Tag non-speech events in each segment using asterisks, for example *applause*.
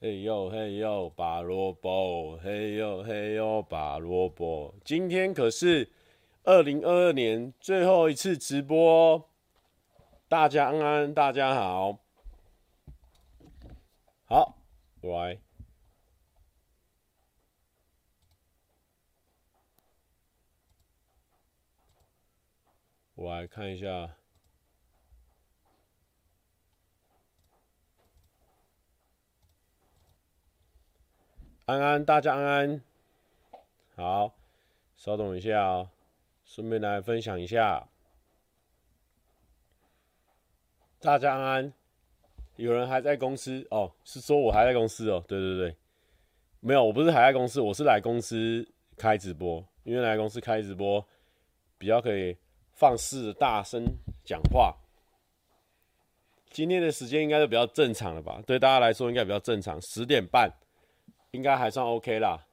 嘿呦嘿呦，拔萝卜！嘿呦嘿呦，拔萝卜！今天可是二零二二年最后一次直播哦，大家安安，大家好，好，我来，我来看一下。安安，大家安安，好，稍等一下哦，顺便来分享一下。大家安安，有人还在公司哦？是说我还在公司哦？对对对，没有，我不是还在公司，我是来公司开直播，因为来公司开直播比较可以放肆大声讲话。今天的时间应该是比较正常的吧？对大家来说应该比较正常，十点半。应该还算 OK 啦。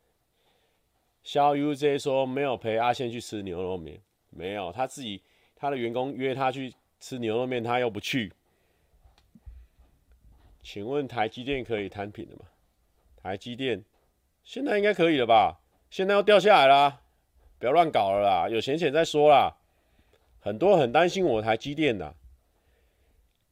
肖 UJ 说没有陪阿宪去吃牛肉面，没有，他自己他的员工约他去吃牛肉面，他又不去。请问台积电可以摊平的吗？台积电现在应该可以了吧？现在要掉下来啦，不要乱搞了啦，有闲钱再说啦。很多很担心我台积电的，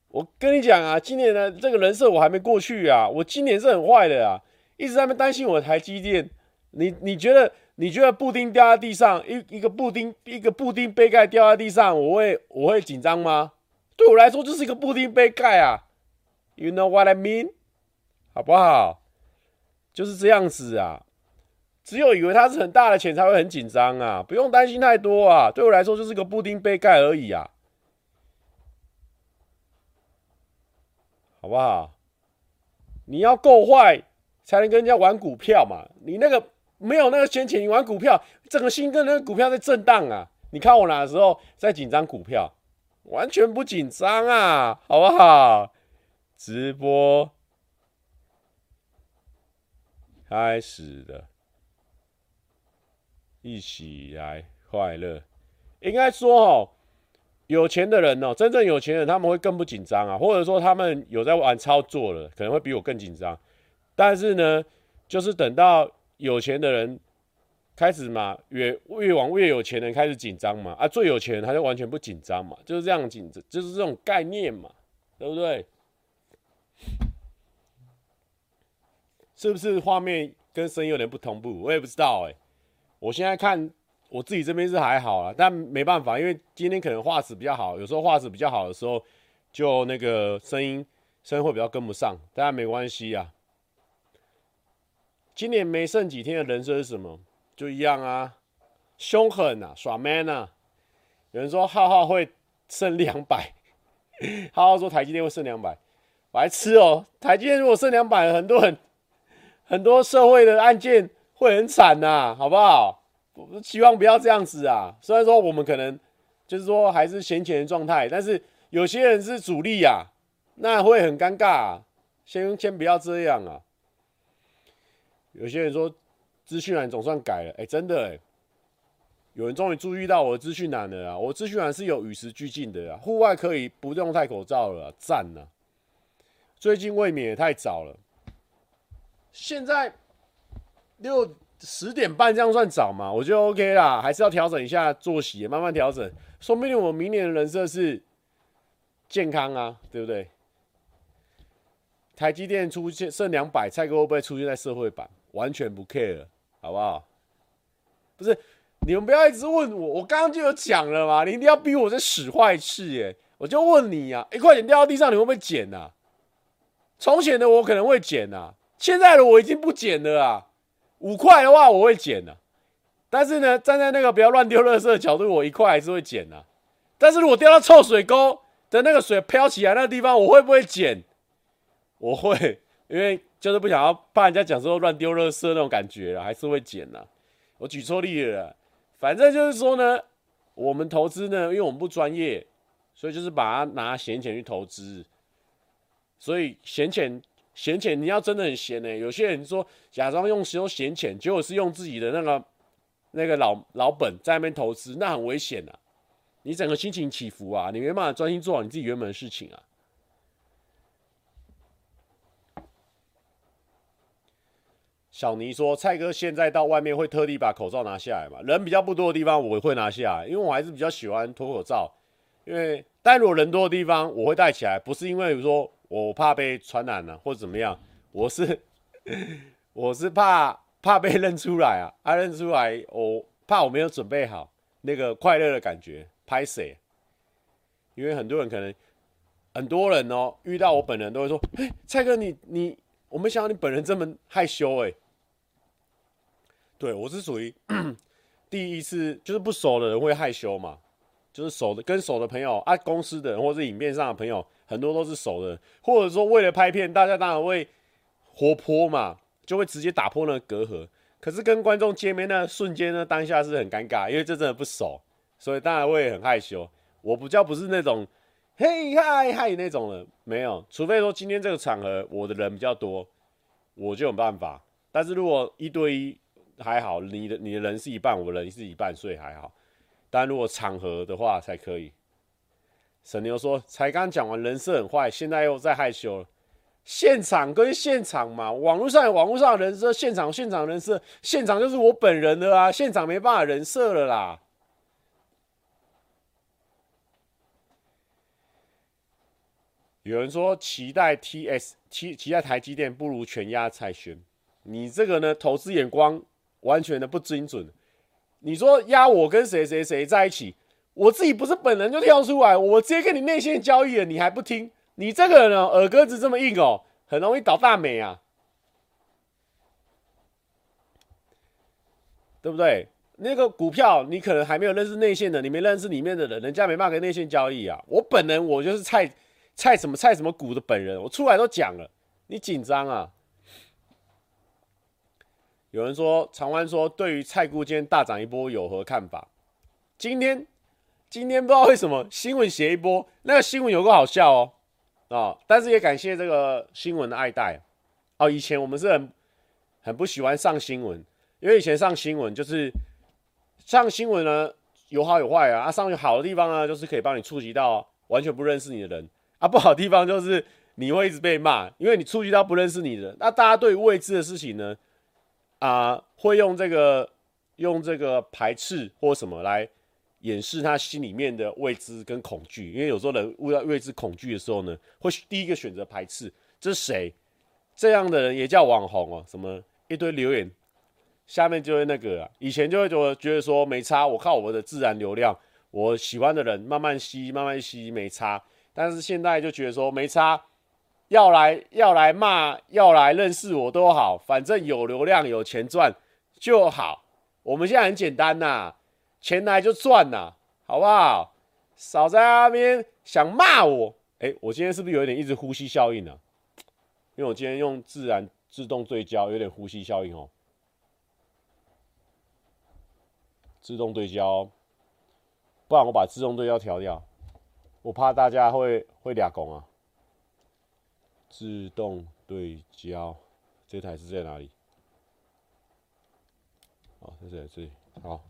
我跟你讲啊，今年的这个人设我还没过去啊，我今年是很坏的啊。一直在那边担心我的台积电，你你觉得你觉得布丁掉在地上，一一个布丁一个布丁杯盖掉在地上，我会我会紧张吗？对我来说就是一个布丁杯盖啊，You know what I mean？好不好？就是这样子啊，只有以为它是很大的钱才会很紧张啊，不用担心太多啊。对我来说就是个布丁杯盖而已啊，好不好？你要够坏。才能跟人家玩股票嘛？你那个没有那个闲钱，你玩股票，整个心跟那个股票在震荡啊！你看我哪时候在紧张股票？完全不紧张啊，好不好？直播开始了，一起来快乐。应该说哦，有钱的人哦，真正有钱人他们会更不紧张啊，或者说他们有在玩操作了，可能会比我更紧张。但是呢，就是等到有钱的人开始嘛，越越往越有钱人开始紧张嘛，啊，最有钱人他就完全不紧张嘛，就是这样紧张，就是这种概念嘛，对不对？是不是画面跟声音有点不同步？我也不知道哎、我现在看我自己这边是还好啦，但没办法，因为今天可能画质比较好，有时候画质比较好的时候，就那个声音声音会比较跟不上，但没关系啊。今年没剩几天的人设是什么？就一样啊，凶狠啊，耍 man 啊。有人说浩浩会剩两百，*laughs* 浩浩说台积电会剩两百，白痴哦。台积电如果剩两百，很多很 *laughs* 很多社会的案件会很惨呐，好不好？我希望不要这样子啊。虽然说我们可能就是说还是闲钱的状态，但是有些人是主力啊，那会很尴尬啊。先先不要这样啊。有些人说资讯栏总算改了，哎、真的哎、有人终于注意到我的资讯栏了啊！我资讯栏是有与时俱进的啊，户外可以不用戴口罩了，赞呐！最近未免也太早了，现在六十点半这样算早吗？我觉得 OK 啦，还是要调整一下作息，慢慢调整。说不定我明年的人设是健康啊，对不对？台积电出现剩两百，蔡哥会不会出现在社会版？完全不 care，好不好？不是，你们不要一直问我，我刚刚就有讲了嘛，你一定要逼我这使坏事耶！我就问你呀、啊，一块钱掉到地上，你会不会捡呐？从前的我可能会捡呐，现在的我已经不捡了啊。五块的话我会捡呐，但是呢，站在那个不要乱丢垃圾的角度，我一块还是会捡呐。但是如果掉到臭水沟的那个水飘起来那个地方，我会不会捡？我会，因为。就是不想要怕人家讲说乱丢垃圾那种感觉了，还是会捡呐。我举错例了，反正就是说呢，我们投资呢，因为我们不专业，所以就是把它拿闲钱去投资。所以闲钱，闲钱你要真的很闲呢、有些人说假装用使用闲钱，结果是用自己的那个那个老老本在那边投资，那很危险啊。你整个心情起伏啊，你没办法专心做好你自己原本的事情啊。小尼说：“蔡哥现在到外面会特地把口罩拿下来嘛？人比较不多的地方，我会拿下来，因为我还是比较喜欢脱口罩。因为但如果人多的地方，我会戴起来，不是因为说我怕被传染了、或者怎么样，我是我是怕怕被认出来啊！啊，认出来，我怕我没有准备好那个快乐的感觉，拍谁？因为很多人可能很多人哦，遇到我本人都会说：‘哎、蔡哥，你你，我没想到你本人这么害羞哎、’对，我是属于第一次，就是不熟的人会害羞嘛，就是熟的跟熟的朋友啊，公司的人或是影片上的朋友，很多都是熟的，或者说为了拍片，大家当然会活泼嘛，就会直接打破那个隔阂。可是跟观众见面那瞬间呢，当下是很尴尬，因为这真的不熟，所以当然会很害羞。我比较不是那种嘿嗨嗨那种人，没有，除非说今天这个场合我的人比较多，我就有办法。但是如果一对一，还好，你的你的人是一半，我的人是一半，所以还好。但如果场合的话才可以。沈牛说：“才刚讲完人设很坏，现在又在害羞了。现场跟现场嘛，网络上有网络上的人设，现场现场人设，现场就是我本人的啊，现场没办法人设了啦。”有人说期待 TS 期期待台积电不如全压蔡轩，你这个呢，投资眼光。完全的不精准。你说压我跟谁谁谁在一起，我自己不是本人就跳出来，我直接跟你内线交易了，你还不听？你这个人耳根子这么硬哦，很容易倒大霉啊，对不对？那个股票你可能还没有认识内线的，你没认识里面的人，人家没办法跟内线交易啊。我本人我就是蔡蔡什么蔡什么股的本人，我出来都讲了，你紧张啊？有人说，长湾说，对于蔡姑今天大涨一波有何看法？今天，今天不知道为什么新闻写一波，那个新闻有个好笑哦，哦，但是也感谢这个新闻的爱戴哦。以前我们是很很不喜欢上新闻，因为以前上新闻就是上新闻呢有好有坏啊，啊上去好的地方呢，就是可以帮你触及到完全不认识你的人啊，不好的地方就是你会一直被骂，因为你触及到不认识你的人。那大家对于未知的事情呢？啊、呃，会用这个用这个排斥或什么来掩饰他心里面的未知跟恐惧，因为有时候人遇到未知恐惧的时候呢，会第一个选择排斥。这是谁？这样的人也叫网红哦？什么一堆留言下面就会那个啊？以前就会觉得觉得说没差，我靠我的自然流量，我喜欢的人慢慢吸慢慢吸没差。但是现在就觉得说没差。要来要来骂，要来认识我都好，反正有流量有钱赚就好。我们现在很简单呐，钱来就赚呐，好不好？少在那边想骂我。哎，我今天是不是有一点一直呼吸效应呢？因为我今天用自然自动对焦，有点呼吸效应哦。自动对焦，不然我把自动对焦调掉，我怕大家会会俩拱啊。自动对焦，这台是在哪里？哦，在这里，这里。好，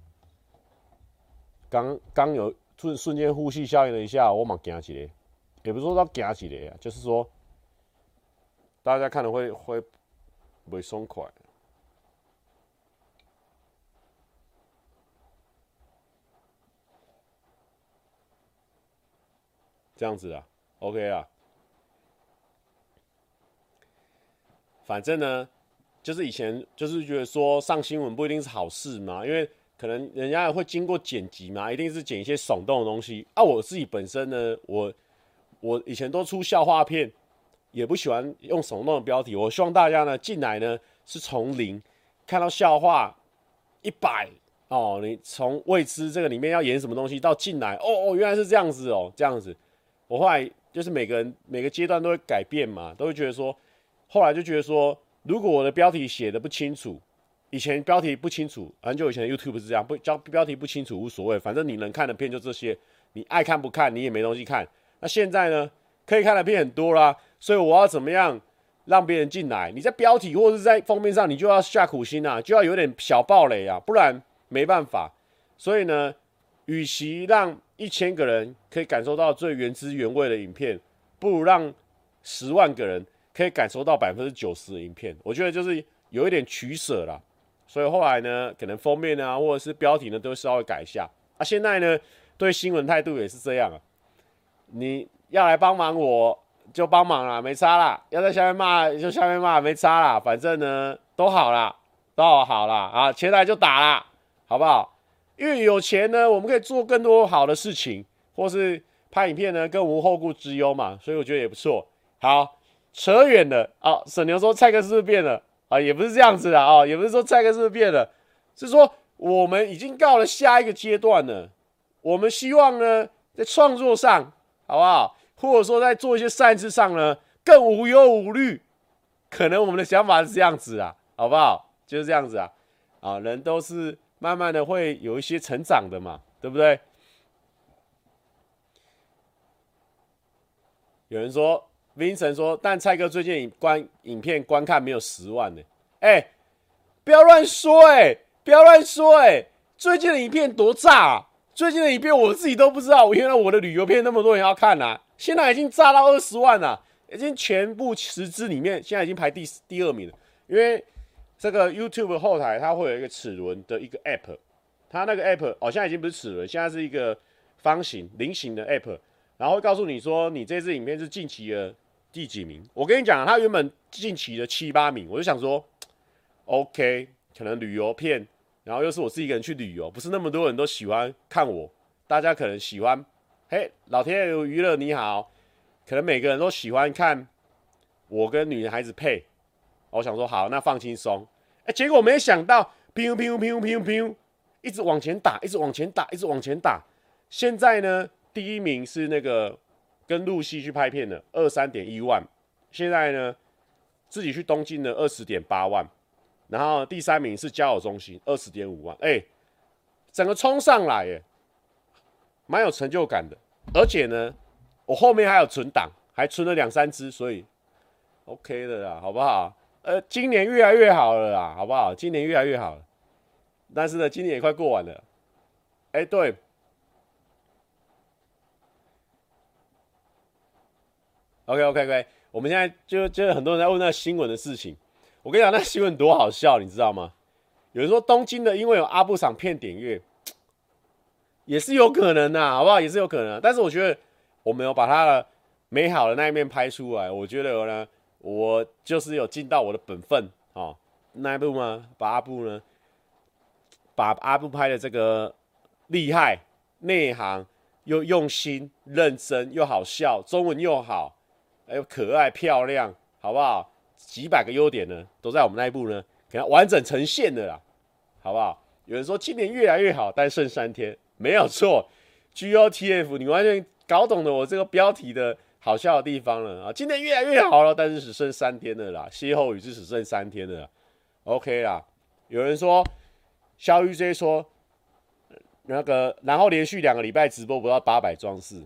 刚刚有瞬瞬间呼吸效应了一下，我蛮惊起来，也不是说他惊起来啊，就是说大家看了会会会松快？这样子啊，OK 啊。反正呢，就是以前就是觉得说上新闻不一定是好事嘛，因为可能人家会经过剪辑嘛，一定是剪一些耸动的东西啊。我自己本身呢，我我以前都出笑话片，也不喜欢用耸动的标题。我希望大家呢进来呢是从零看到笑话一百哦，你从未知这个里面要演什么东西到进来哦哦，原来是这样子哦，这样子。我后来就是每个人每个阶段都会改变嘛，都会觉得说。后来就觉得说，如果我的标题写的不清楚，以前标题不清楚，很久以前的 YouTube 是这样，不标标题不清楚无所谓，反正你能看的片就这些，你爱看不看，你也没东西看。那现在呢，可以看的片很多啦，所以我要怎么样让别人进来？你在标题或者是在封面上，你就要下苦心啊，就要有点小暴雷啊，不然没办法。所以呢，与其让一千个人可以感受到最原汁原味的影片，不如让十万个人。可以感受到百分之九十的影片，我觉得就是有一点取舍啦。所以后来呢，可能封面啊，或者是标题呢，都稍微改一下。啊，现在呢，对新闻态度也是这样啊。你要来帮忙我就帮忙啦，没差啦。要在下面骂就下面骂，没差啦。反正呢，都好啦，都好啦。啊，钱来就打啦，好不好？因为有钱呢，我们可以做更多好的事情，或是拍影片呢，更无后顾之忧嘛。所以我觉得也不错。好，扯远了啊。沈牛说蔡哥是不是变了啊？也不是这样子的啊，也不是说蔡哥是不是变了，是说我们已经到了下一个阶段了。我们希望呢，在创作上，好不好？或者说在做一些善事上呢，更无忧无虑。可能我们的想法是这样子啊，好不好？就是这样子啊。啊，人都是。慢慢的会有一些成长的嘛，对不对？有人说，Vincent 说，但蔡哥最近观影片观看没有十万呢。哎，不要乱说哎，不要乱说哎，最近的影片多炸啊！最近的影片我自己都不知道，我原来我的旅游片那么多人要看啊，现在已经炸到二十万了，已经全部十支里面，现在已经排第第二名了，因为。这个 YouTube 后台它会有一个齿轮的一个 App，它那个 App 哦，现在已经不是齿轮，现在是一个方形菱形的 App，然后告诉你说你这支影片是近期的第几名。我跟你讲，他原本近期的七八名，我就想说，OK，可能旅游片，然后又是我自己一个人去旅游，不是那么多人都喜欢看我，大家可能喜欢，嘿，老天爷娱乐你好，可能每个人都喜欢看我跟女孩子配，我想说好，那放轻松。哎，结果没想到，砰砰砰砰砰，一直往前打，一直往前打，一直往前打。现在呢，第一名是那个跟露西去拍片的，二三点一万。现在呢，自己去东京的二十点八万。然后第三名是交友中心，二十点五万。哎，整个冲上来，哎，蛮有成就感的。而且呢，我后面还有存档，还存了两三支，所以 OK 的啦，好不好？呃，今年越来越好了啦，好不好？今年越来越好了，但是呢，今年也快过完了。哎、对，OK OK OK，我们现在就就很多人在问那个新闻的事情。我跟你讲，那新闻多好笑，你知道吗？有人说东京的因为有阿布赏骗点阅，也是有可能的，好不好？也是有可能。但是我觉得我没有把他的美好的那一面拍出来，我觉得呢。我就是有尽到我的本分，哦，那一部吗？把阿布呢，把阿布拍的这个厉害、内行又用心、认真又好笑，中文又好，还有可爱漂亮，好不好？几百个优点呢，都在我们那一部呢，给它完整呈现的啦，好不好？有人说今年越来越好，但剩三天，没有错，GOTF，你完全搞懂了我这个标题的。好笑的地方了啊！今年越来越好了，但是只剩三天了啦，歇后语是只剩三天了啦，OK 啦。有人说，肖玉 J 说，那个然后连续两个礼拜直播不到八百装饰，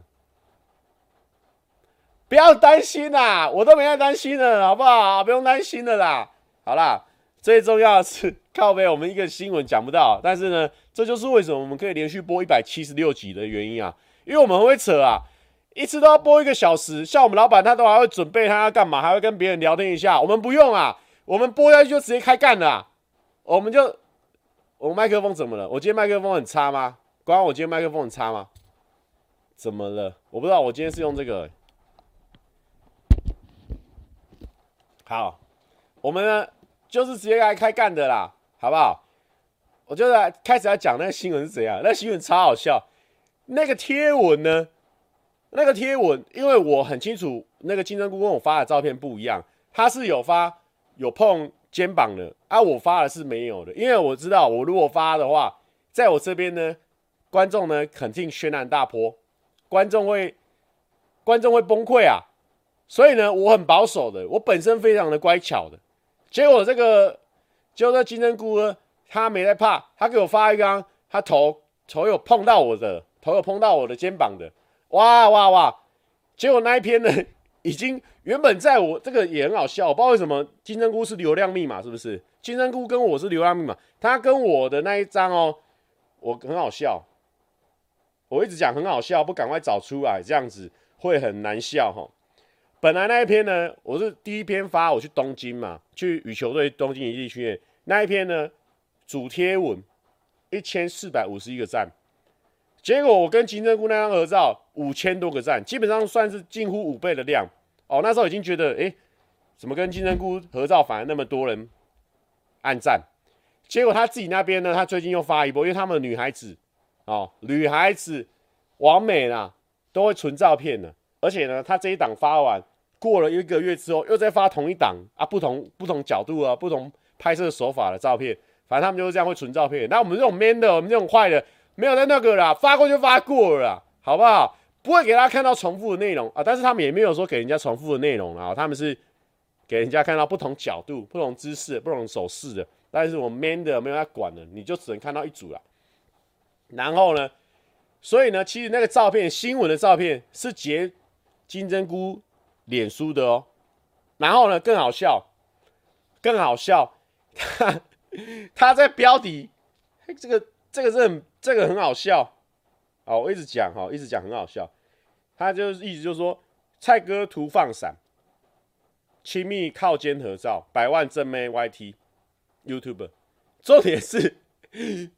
不要担心啦，我都没在担心了，好不好？不用担心的啦。好啦，最重要的是靠背，我们一个新闻讲不到，但是呢，这就是为什么我们可以连续播一百七十六集的原因啊，因为我们很会扯啊。一次都要播一个小时，像我们老板他都还会准备他要干嘛，还会跟别人聊天一下。我们不用啊，我们播下去就直接开干了。我们就，我麦克风怎么了？我今天麦克风很差吗？关我今天麦克风很差吗？怎么了？我不知道，我今天是用这个。好，我们呢就是直接来开干的啦，好不好？我就来开始来讲那个新闻是怎样，那个新闻超好笑，那个贴文呢？那个贴文，因为我很清楚，那个金针菇跟我发的照片不一样，他是有发有碰肩膀的，啊，我发的是没有的，因为我知道，我如果发的话，在我这边呢，观众呢肯定轩然大波，观众会观众会崩溃啊，所以呢，我很保守的，我本身非常的乖巧的，结果这个结果这金针菇呢，他没在怕，他给我发一张，他头头有碰到我的，头有碰到我的肩膀的。哇哇哇！结果那一篇呢，已经原本在我这个也很好笑，我不知道为什么金针菇是流量密码，是不是？金针菇跟我是流量密码，他跟我的那一张哦，我很好笑，我一直讲很好笑，不赶快找出来，这样子会很难笑哈。本来那一篇呢，我是第一篇发，我去东京嘛，去羽球队东京一地训练。那一篇呢，主贴文一千四百五十一个赞，结果我跟金针菇那张合照五千多个赞，基本上算是近乎五倍的量。哦，那时候已经觉得，哎、怎么跟金针菇合照反而那么多人按赞？结果他自己那边呢，他最近又发一波，因为他们的女孩子，哦，女孩子完美啦，都会存照片的。而且呢，他这一档发完，过了一个月之后，又再发同一档啊，不同不同角度啊，不同拍摄手法的照片，反正他们就是这样会存照片。那我们这种 man 的，我们这种坏的，没有在那个啦，发过就发过了啦，好不好？不会给大家看到重复的内容啊，但是他们也没有说给人家重复的内容啊，他们是给人家看到不同角度、不同姿势、不同手势的。但是我们 man 的没有在管的，你就只能看到一组了。然后呢，所以呢，其实那个照片，新闻的照片是截。金针菇脸书的哦，然后呢，更好笑，更好笑，他 *laughs* 他在标题，这个这个是很这个很好笑，哦，我一直讲哈，一直讲很好笑，他就是意思就说，蔡哥图放闪，亲密靠肩合照，百万正妹 YT，YouTuber，重点是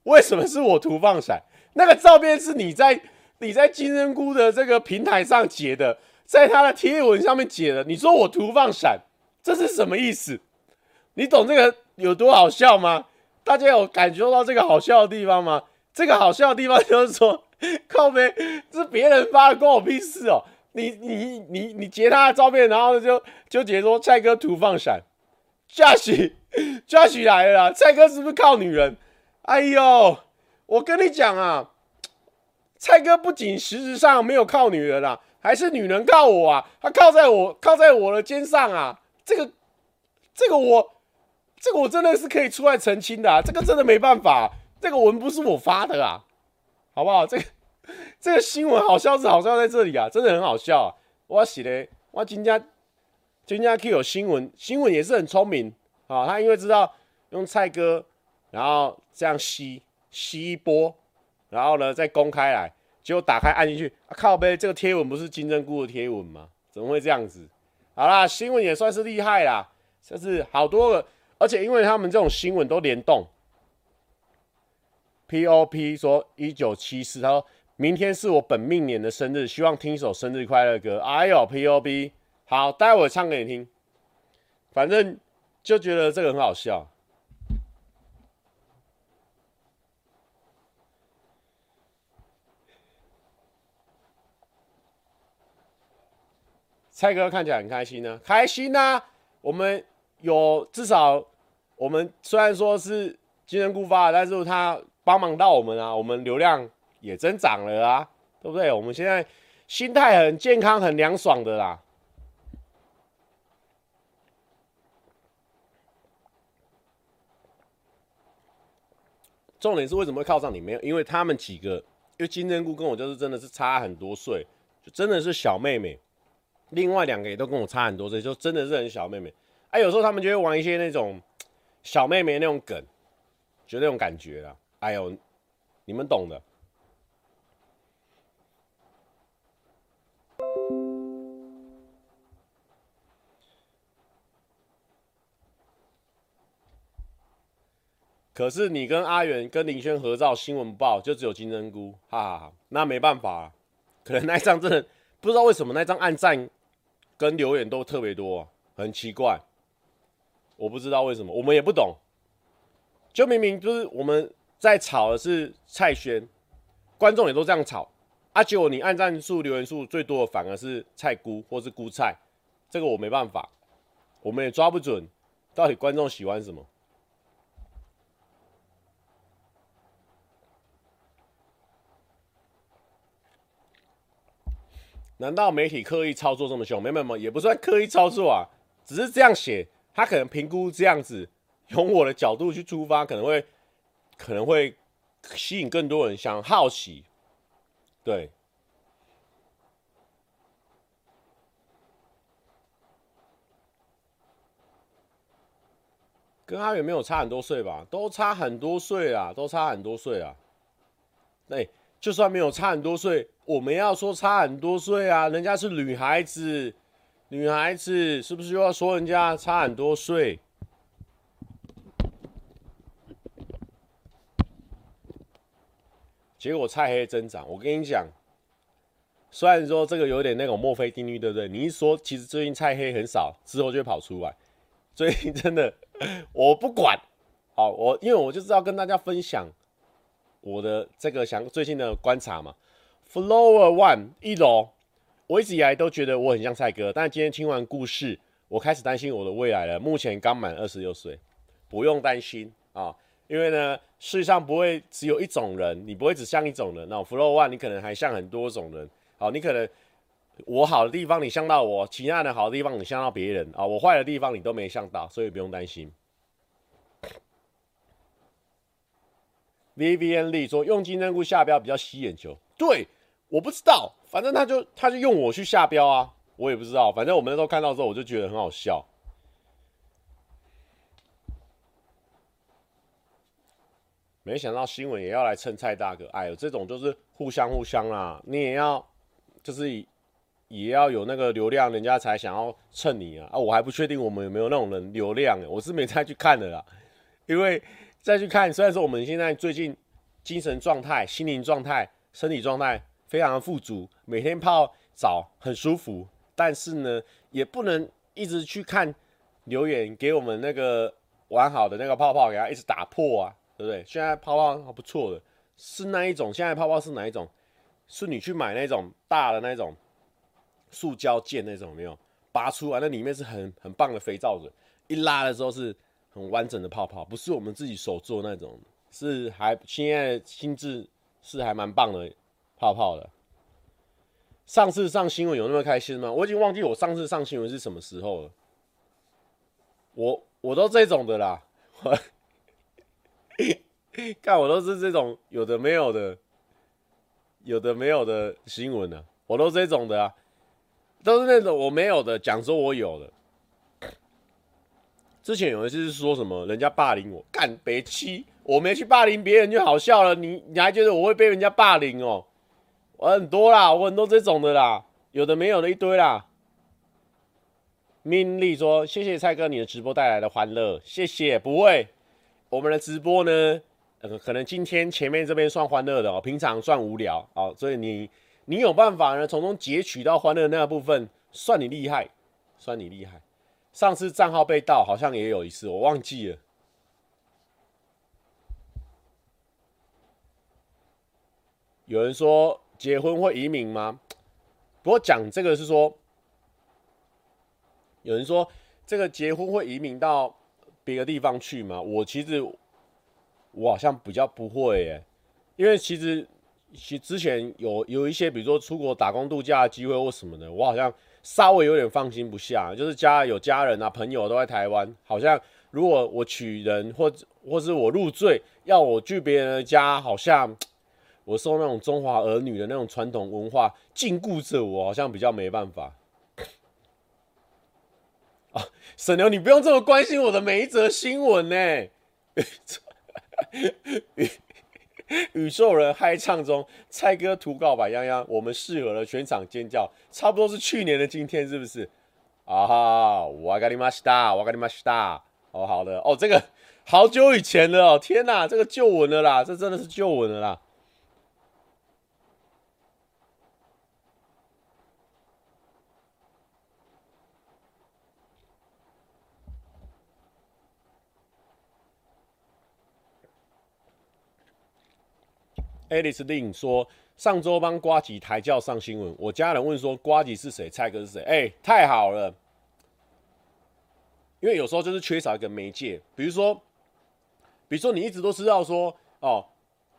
为什么是我图放闪？那个照片是你在你在金针菇的这个平台上截的。在他的贴文上面解了，你说我图放闪，这是什么意思？你懂这个有多好笑吗？大家有感觉到这个好笑的地方吗？这个好笑的地方就是说，*laughs* 靠北，这是别人发的，关我屁事哦！你你你你截他的照片，然后就就解说蔡哥图放闪，Josh Josh 来了啦，蔡哥是不是靠女人？哎呦，我跟你讲啊，蔡哥不仅实质上没有靠女人啊。还是女人靠我啊，她靠在我靠在我的肩上啊，这个这个我这个我真的是可以出来澄清的啊，这个真的没办法，这个文不是我发的啊，好不好？这个这个新闻好笑是好笑在这里啊，真的很好笑啊！我写的我今天今天可以有新闻，新闻也是很聪明啊，他因为知道用蔡哥，然后这样吸吸一波，然后呢再公开来。结果打开按进去，靠背，这个贴文不是金针菇的贴文吗？怎么会这样子？好啦，新闻也算是厉害啦，就是好多个，而且因为他们这种新闻都联动。P.O.P 说一九七四，他说明天是我本命年的生日，希望听一首生日快乐歌。哎呦，P.O.P 好，待会唱给你听。反正就觉得这个很好笑。蔡哥看起来很开心呢，开心呐！我们有至少，我们虽然说是金针菇发，但是他帮忙到我们啊，我们流量也增长了啊，对不对？我们现在心态很健康、很凉爽的啦。重点是为什么会靠上你？没有，因为他们几个，因为金针菇跟我就是真的是差很多岁，就真的是小妹妹。另外两个也都跟我差很多岁，就真的是很小妹妹。哎、有时候他们就会玩一些那种小妹妹那种梗，就那种感觉啦。哎呦，你们懂的。可是你跟阿元跟林轩合照，新闻报就只有金针菇，哈哈哈。那没办法，可能那一张真的不知道为什么那张暗赞。跟留言都特别多，很奇怪，我不知道为什么，我们也不懂。就明明就是我们在炒的是蔡轩，观众也都这样炒，啊，结果你按赞数、留言数最多的反而是蔡姑或是姑菜，这个我没办法，我们也抓不准到底观众喜欢什么。难道媒体刻意操作这么凶？没没没，也不算刻意操作啊，只是这样写。他可能评估这样子，从我的角度去出发，可能会可能会吸引更多人想好奇。对，跟阿远没有差很多岁吧？都差很多岁啊，都差很多岁啊。对。就算没有差很多岁，我们要说差很多岁啊，人家是女孩子，女孩子是不是又要说人家差很多岁？结果菜黑增长，我跟你讲，虽然说这个有点那种墨菲定律，对不对？你一说，其实最近菜黑很少，之后就会跑出来。最近真的，我不管，好，我因为我就是要跟大家分享我的这个想最近的观察嘛。Floor One 一楼，我一直以来都觉得我很像蔡哥，但是今天听完故事，我开始担心我的未来了。目前刚满二十六岁，不用担心啊。因为呢，世上不会只有一种人，你不会只像一种人。那 Floor One，你可能还像很多种人。好，你可能我好的地方你像到我，其他的好的地方你像到别人啊，我坏的地方你都没像到，所以不用担心。Vivian Lee 说用金针菇下标比较吸眼球，对，我不知道，反正他就他就用我去下标啊，我也不知道，反正我们都看到之后，我就觉得很好笑。没想到新闻也要来蹭蔡大哥，哎呦，这种就是互相互相啦，你也要就是也要有那个流量，人家才想要蹭你啊啊！我还不确定我们有没有那种人流量，我是没再去看的啦，因为再去看，虽然说我们现在最近精神状态、心灵状态、身体状态非常的富足，每天泡澡很舒服，但是呢，也不能一直去看留言给我们那个完好的那个泡泡，给它一直打破啊。对不对？现在泡泡还不错的，是那一种。现在泡泡是哪一种？是你去买那种大的那种塑胶件那种，没有拔出来，那里面是很很棒的肥皂水，一拉的时候是很完整的泡泡，不是我们自己手做那种，是还现在心智是还蛮棒的泡泡的。上次上新闻有那么开心吗？我已经忘记我上次上新闻是什么时候了。我我都这种的啦。*laughs* 看我都是这种有的没有的，有的没有的新闻呢、我都这种的啊，都是那种我没有的，讲说我有的。之前有一次是说什么人家霸凌我，干北七，我没去霸凌别人就好笑了，你你还觉得我会被人家霸凌哦？我很多啦，我很多这种的啦，有的没有的一堆啦。命丽说：“谢谢蔡哥你的直播带来的欢乐，谢谢，不会。”我们的直播呢，呃，可能今天前面这边算欢乐的哦，平常算无聊哦，所以你你有办法呢，从中截取到欢乐那部分，算你厉害，算你厉害。上次账号被盗，好像也有一次，我忘记了。有人说结婚会移民吗？不过讲这个是说，有人说这个结婚会移民到。别的地方去吗？我其实我好像比较不会耶，因为其实其之前有有一些，比如说出国打工度假的机会或什么的，我好像稍微有点放心不下。就是家有家人啊、朋友都在台湾，好像如果我娶人或或是我入赘要我去别人的家，好像我受那种中华儿女的那种传统文化禁锢着我，好像比较没办法。啊，*laughs* 沈牛，你不用这么关心我的每一则新闻呢。宇宇宙人嗨唱中，蔡哥图告白泱泱，我们适合了，全场尖叫，差不多是去年的今天，是不是？啊哈，わかりました，わかりました。哦，好的，哦，这个好久以前了哦，天哪，这个旧闻了啦，这真的是旧闻了啦。 Alice Lin 说：“上周帮瓜吉抬轿上新闻，我家人问说瓜吉是谁，蔡哥是谁？哎、太好了，因为有时候就是缺少一个媒介，比如说，比如说你一直都知道说哦，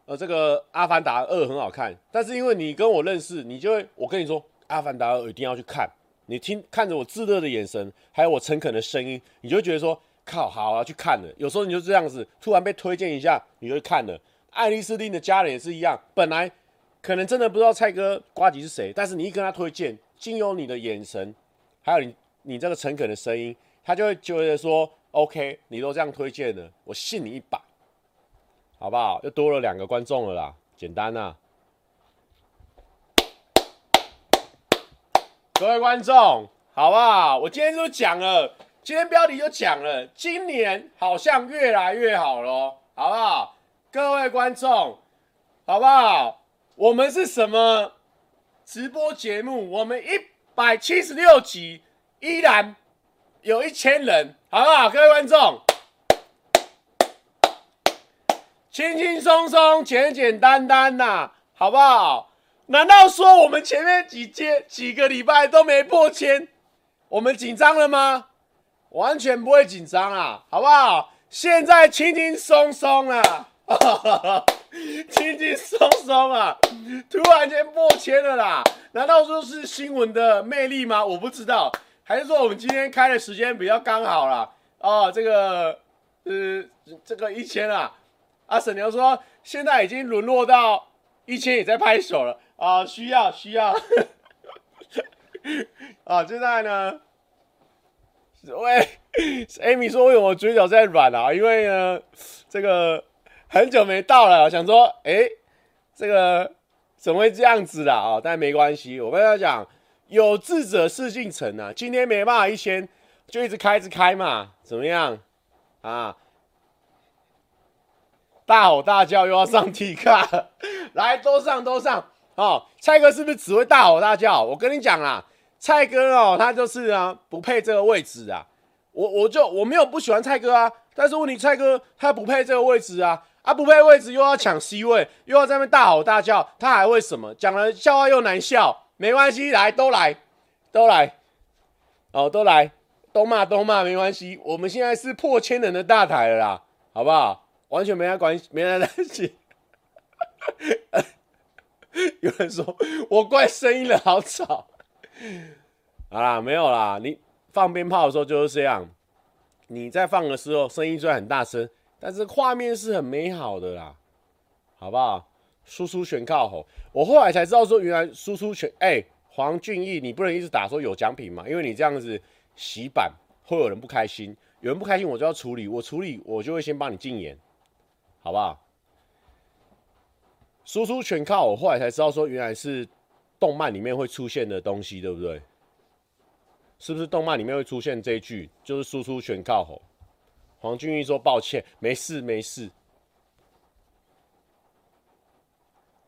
呃，这个《阿凡达二》很好看，但是因为你跟我认识，你就会我跟你说《阿凡达二》一定要去看，你听看着我炙热的眼神，还有我诚恳的声音，你就觉得说靠，好啊，去看了。有时候你就这样子，突然被推荐一下，你就看了。”爱丽丝汀的家人也是一样，本来可能真的不知道蔡哥瓜吉是谁，但是你一跟他推荐，经由你的眼神，还有你你这个诚恳的声音，他就会觉得说，OK，你都这样推荐了，我信你一把，好不好？又多了两个观众了啦，简单呐、啊。各位观众，好不好？我今天就讲了，今天标题就讲了，今年好像越来越好咯，好不好？各位观众，好不好？我们是什么直播节目？我们一百七十六集依然有一千人，好不好？各位观众，轻轻松松，简简单单呐、好不好？难道说我们前面几天几个礼拜都没破千，我们紧张了吗？完全不会紧张啊，好不好？现在轻轻松松啊，*laughs* 轻轻松松啊，突然间破千了啦！难道说是新闻的魅力吗？我不知道，还是说我们今天开的时间比较刚好啦？哦，这个呃，这个一千啊，阿沈牛说现在已经沦落到一千也在拍手了。啊、需要需要，啊，*laughs* 现在呢，喂，Amy 说为什么嘴角在软啊？因为呢，这个很久没到了，想说，哎、欸，这个怎么会这样子啦？啊、哦，但没关系，我跟他讲，有志者事竟成啊。今天没办法一千，就一直开，一直开嘛，怎么样？啊，大吼大叫又要上 T 卡，*laughs* 来，都上都上。哦，蔡哥是不是只会大吼大叫？我跟你讲啦，蔡哥哦，他就是啊，不配这个位置啊。我我就我没有不喜欢蔡哥啊，但是问题蔡哥他不配这个位置啊，啊不配位置又要抢 C 位，又要在那边大吼大叫，他还会什么？讲了笑话又难笑，没关系，来都来都来，哦都来都骂都骂没关系，我们现在是破千人的大台了啦，好不好？完全没人关系，没人担心。*laughs* 有人说我怪声音了，好吵。好啦，没有啦。你放鞭炮的时候就是这样。你在放的时候，声音虽然很大声，但是画面是很美好的啦，好不好？输出全靠吼。我后来才知道说，原来输出全哎、黄俊义，你不能一直打说有奖品嘛，因为你这样子洗版会有人不开心，有人不开心我就要处理，我处理我就会先帮你禁言，好不好？输出全靠我，后来才知道说原来是动漫里面会出现的东西，对不对？是不是动漫里面会出现这一句？就是输出全靠吼。黄俊义说抱歉，没事没事。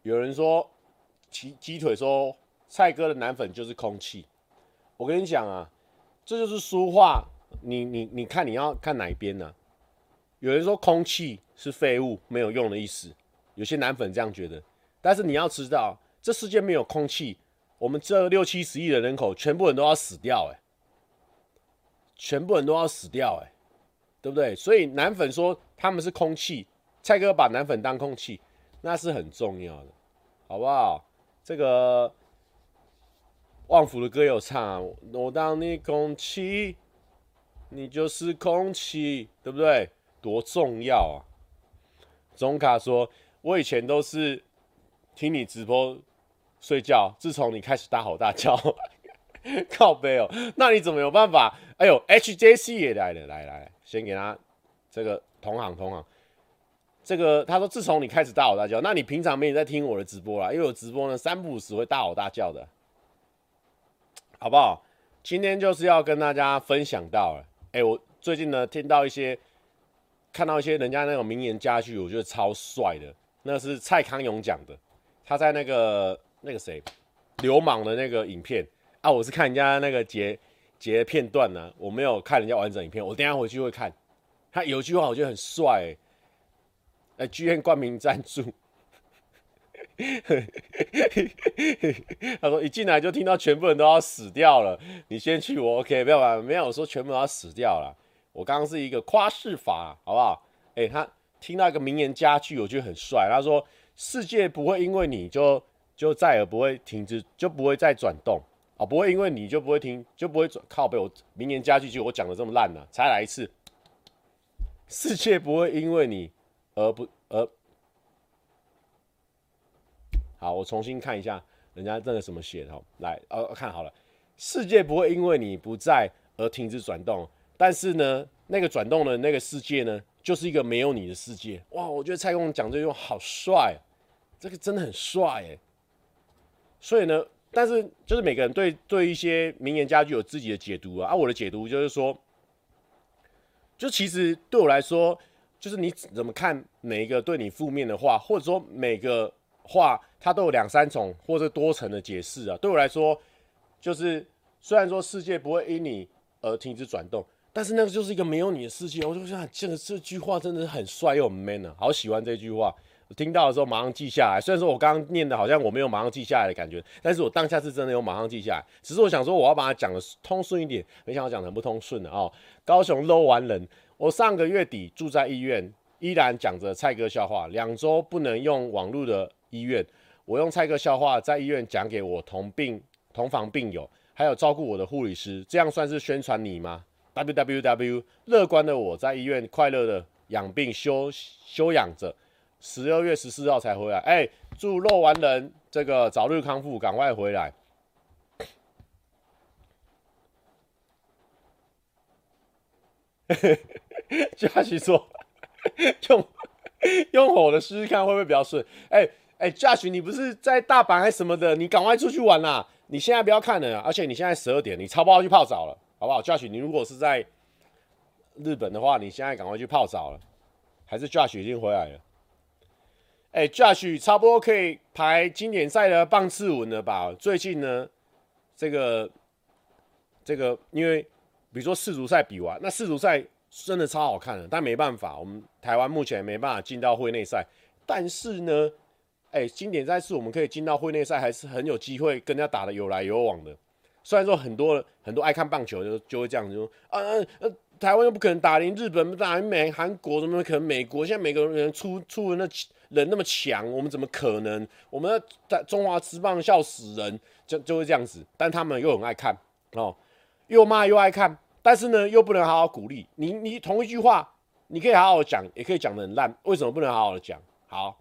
有人说鸡鸡腿说蔡哥的男粉就是空气。我跟你讲啊，这就是书话，你你你看你要看哪一边呢、有人说空气是废物，没有用的意思。有些男粉这样觉得，但是你要知道，这世界没有空气，我们这六七十亿的人口，全部人都要死掉，哎，全部人都要死掉，哎，对不对？所以男粉说他们是空气，蔡哥把男粉当空气，那是很重要的，好不好？这个旺福的歌有唱啊，我当你空气，你就是空气，对不对？多重要啊！总卡说。我以前都是听你直播睡觉，自从你开始大吼大叫，*laughs* 靠背哦，那你怎么有办法？哎呦，HJC 也来了，来来，先给他这个同行同行，这个他说自从你开始大吼大叫，那你平常没有在听我的直播啦？因为我直播呢三不五时会大吼大叫的，好不好？今天就是要跟大家分享到了，哎，我最近呢听到一些，看到一些人家那种名言佳句，我觉得超帅的。那是蔡康永讲的，他在那个那个谁流氓的那个影片啊，我是看人家那个截截片段呢、我没有看人家完整影片，我等下回去会看。他有一句话我觉得很帅、欸，哎，剧院冠名赞助，*laughs* 他说一进来就听到全部人都要死掉了，你先去我 OK，没有吧？没有我说全部都要死掉了，我刚刚是一个夸饰法，好不好？哎、他。听到一个名言佳句，我觉得很帅。他说：“世界不会因为你就就再也不会停止，就不会再转动不会因为你就不会停，就不会转靠北。”我明年加句就我讲的这么烂呢、啊，才来一次。世界不会因为你而不而好，我重新看一下人家这个什么写的。来，呃，看好了，世界不会因为你不在而停止转动，但是呢，那个转动的那个世界呢？就是一个没有你的世界哇！我觉得蔡公讲这句话好帅，这个真的很帅哎。所以呢，但是就是每个人对对一些名言佳句有自己的解读啊。啊，我的解读就是说，就其实对我来说，就是你怎么看每一个对你负面的话，或者说每个话它都有两三重或者多层的解释啊。对我来说，就是虽然说世界不会因你而停止转动，但是那个就是一个没有你的世界。我就想，这个这句话真的是很帅又很 man 啊，好喜欢这句话。听到的时候马上记下来，虽然说我刚刚念的好像我没有马上记下来的感觉，但是我当下是真的有马上记下来。只是我想说我要把它讲的通顺一点，没想到讲的很不通顺的哦。高雄漏完人，我上个月底住在医院，依然讲着蔡哥笑话。两周不能用网络的医院，我用蔡哥笑话在医院讲给我同病同房病友，还有照顾我的护理师，这样算是宣传你吗？www，乐观的我在医院快乐的养病休休养着。十二月十四号才回来，哎、祝肉丸人这个早日康复，赶快回来。*laughs* 嘉许说，*laughs* 用用吼的试试看会不会比较顺？哎、哎，嘉、欸、许，你不是在大阪还什么的？你赶快出去玩啦！你现在不要看了，而且你现在十二点，你超不好去泡澡了，好不好？嘉许，你如果是在日本的话，你现在赶快去泡澡了，还是嘉许已经回来了？哎、欸、Josh 差不多可以排经典赛的棒次文了吧？最近呢，这个这个，因为比如说世足赛比完，那世足赛真的超好看的，但没办法，我们台湾目前没办法进到会内赛。但是呢，哎、经典赛是我们可以进到会内赛，还是很有机会跟人家打的有来有往的。虽然说很多很多爱看棒球就就会这样子说，啊呃。啊台湾又不可能打赢日本，不打赢美韩国，怎么可能？美国现在每个人出出的那人那么强，我们怎么可能？我们在中华职棒笑死人，就就会这样子。但他们又很爱看哦，又骂又爱看，但是呢，又不能好好鼓励你。你同一句话，你可以好好讲，也可以讲得很烂，为什么不能好好讲？好。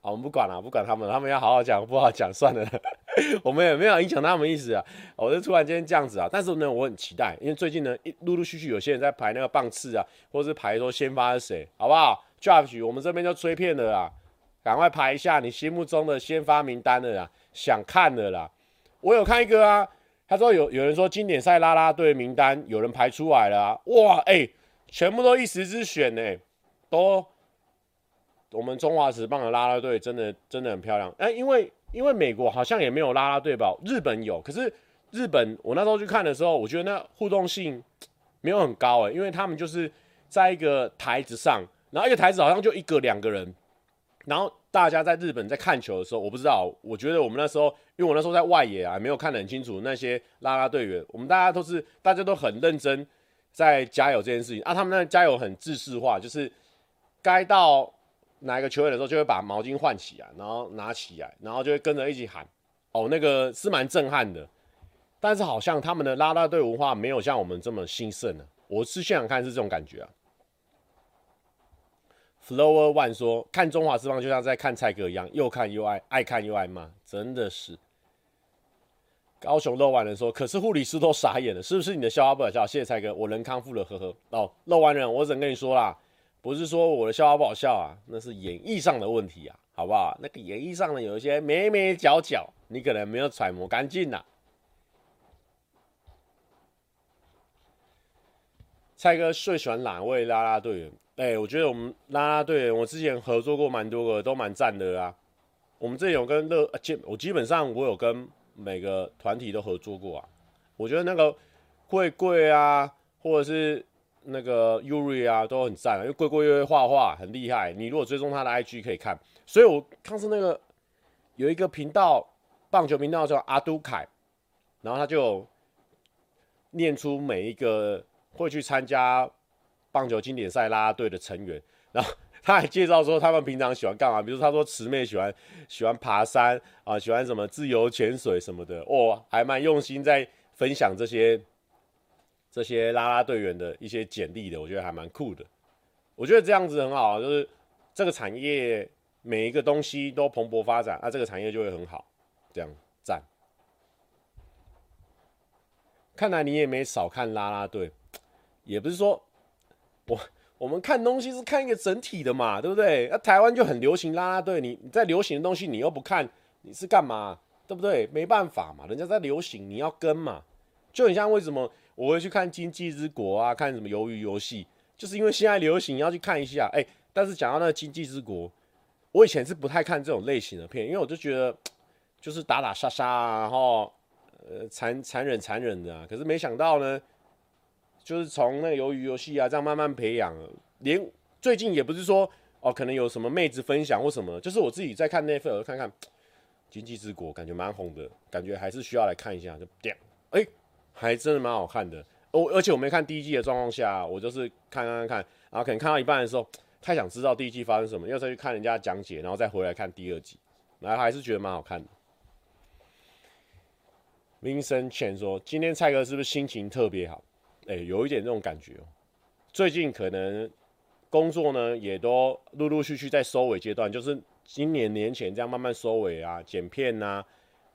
好，我们不管了，不管他们，他们要好好讲，不好讲算了。*laughs* 我们也没有影响他们意思啊。我就突然间这样子啊，但是呢，我很期待，因为最近呢，陆陆续续有些人在排那个棒次啊，或者是排说先发是谁，好不好？Josh，我们这边就催片了啦，赶快排一下你心目中的先发名单的啦，想看的啦。我有看一个啊，他说有有人说经典赛啦啦队名单有人排出来了啊，哇，哎、全部都一时之选呢、都。我们中华职棒的啦啦队真的真的很漂亮，哎、因为因为美国好像也没有啦啦队吧？日本有，可是日本我那时候去看的时候，我觉得那互动性没有很高哎、因为他们就是在一个台子上，然后一个台子好像就一个两个人，然后大家在日本在看球的时候，我不知道，我觉得我们那时候，因为我那时候在外野啊，没有看得很清楚那些啦啦队员，我们大家都是大家都很认真在加油这件事情啊，他们那加油很制式化，就是该到。哪一个球员的时候，就会把毛巾换起来，然后拿起来，然后就会跟着一起喊。哦，那个是蛮震撼的。但是好像他们的啦啦队文化没有像我们这么兴盛呢。我是现场看是这种感觉啊。Flower One 说，看中华之棒就像在看蔡哥一样，又看又爱，爱看又爱骂，真的是。高雄漏完人说，可是护理师都傻眼了，是不是你的笑话不好笑？谢谢蔡哥，我人康复了，呵呵。哦，漏完人，我只能跟你说啦。不是说我的笑话不好笑啊，那是演绎上的问题啊，好不好？那个演绎上的有一些眉眉角角，你可能没有揣摩干净呐。蔡哥最喜欢哪位啦啦队员？哎、我觉得我们啦啦队，我之前合作过蛮多个，都蛮赞的啊。我们这有跟乐基，我基本上我有跟每个团体都合作过啊。我觉得那个贵贵啊，或者是。那个 Yuri 啊，都很赞啊，因为贵贵又会画画，很厉害。你如果追踪他的 IG 可以看。所以我上次那个有一个频道，棒球频道叫阿都凯，然后他就念出每一个会去参加棒球经典赛啦啦队的成员，*laughs* 然后他还介绍说他们平常喜欢干嘛，比如他说慈妹喜欢喜欢爬山啊，喜欢什么自由潜水什么的，哦，还蛮用心在分享这些。这些啦啦队员的一些简历的，我觉得还蛮酷的。我觉得这样子很好，就是这个产业每一个东西都蓬勃发展，那、啊、这个产业就会很好。这样赞。看来你也没少看啦啦队，也不是说我我们看东西是看一个整体的嘛，对不对？那、台湾就很流行啦啦队，你你在流行的东西你又不看，你是干嘛？对不对？没办法嘛，人家在流行，你要跟嘛。就很像为什么我会去看《经济之国》啊，看什么《鱿鱼游戏》，就是因为现在流行，要去看一下。哎、但是讲到那个《经济之国》，我以前是不太看这种类型的片，因为我就觉得就是打打杀杀啊，然后呃残残忍残忍的。可是没想到呢，就是从那个《鱿鱼游戏》啊这样慢慢培养，连最近也不是说。哦，可能有什么妹子分享或什么，就是我自己在看 Netflix 看看《经济之国》，感觉蛮红的，感觉还是需要来看一下。就这样，哎，还真的蛮好看的。哦，而且我没看第一季的状况下，我就是看看看，然后可能看到一半的时候，太想知道第一季发生什么，又再去看人家讲解，然后再回来看第二季，然后还是觉得蛮好看的。Vincent Chen 说：“今天蔡哥是不是心情特别好？哎，有一点这种感觉哦。最近可能。”工作呢，也都陆陆续续在收尾阶段，就是今年年前这样慢慢收尾啊，剪片呐、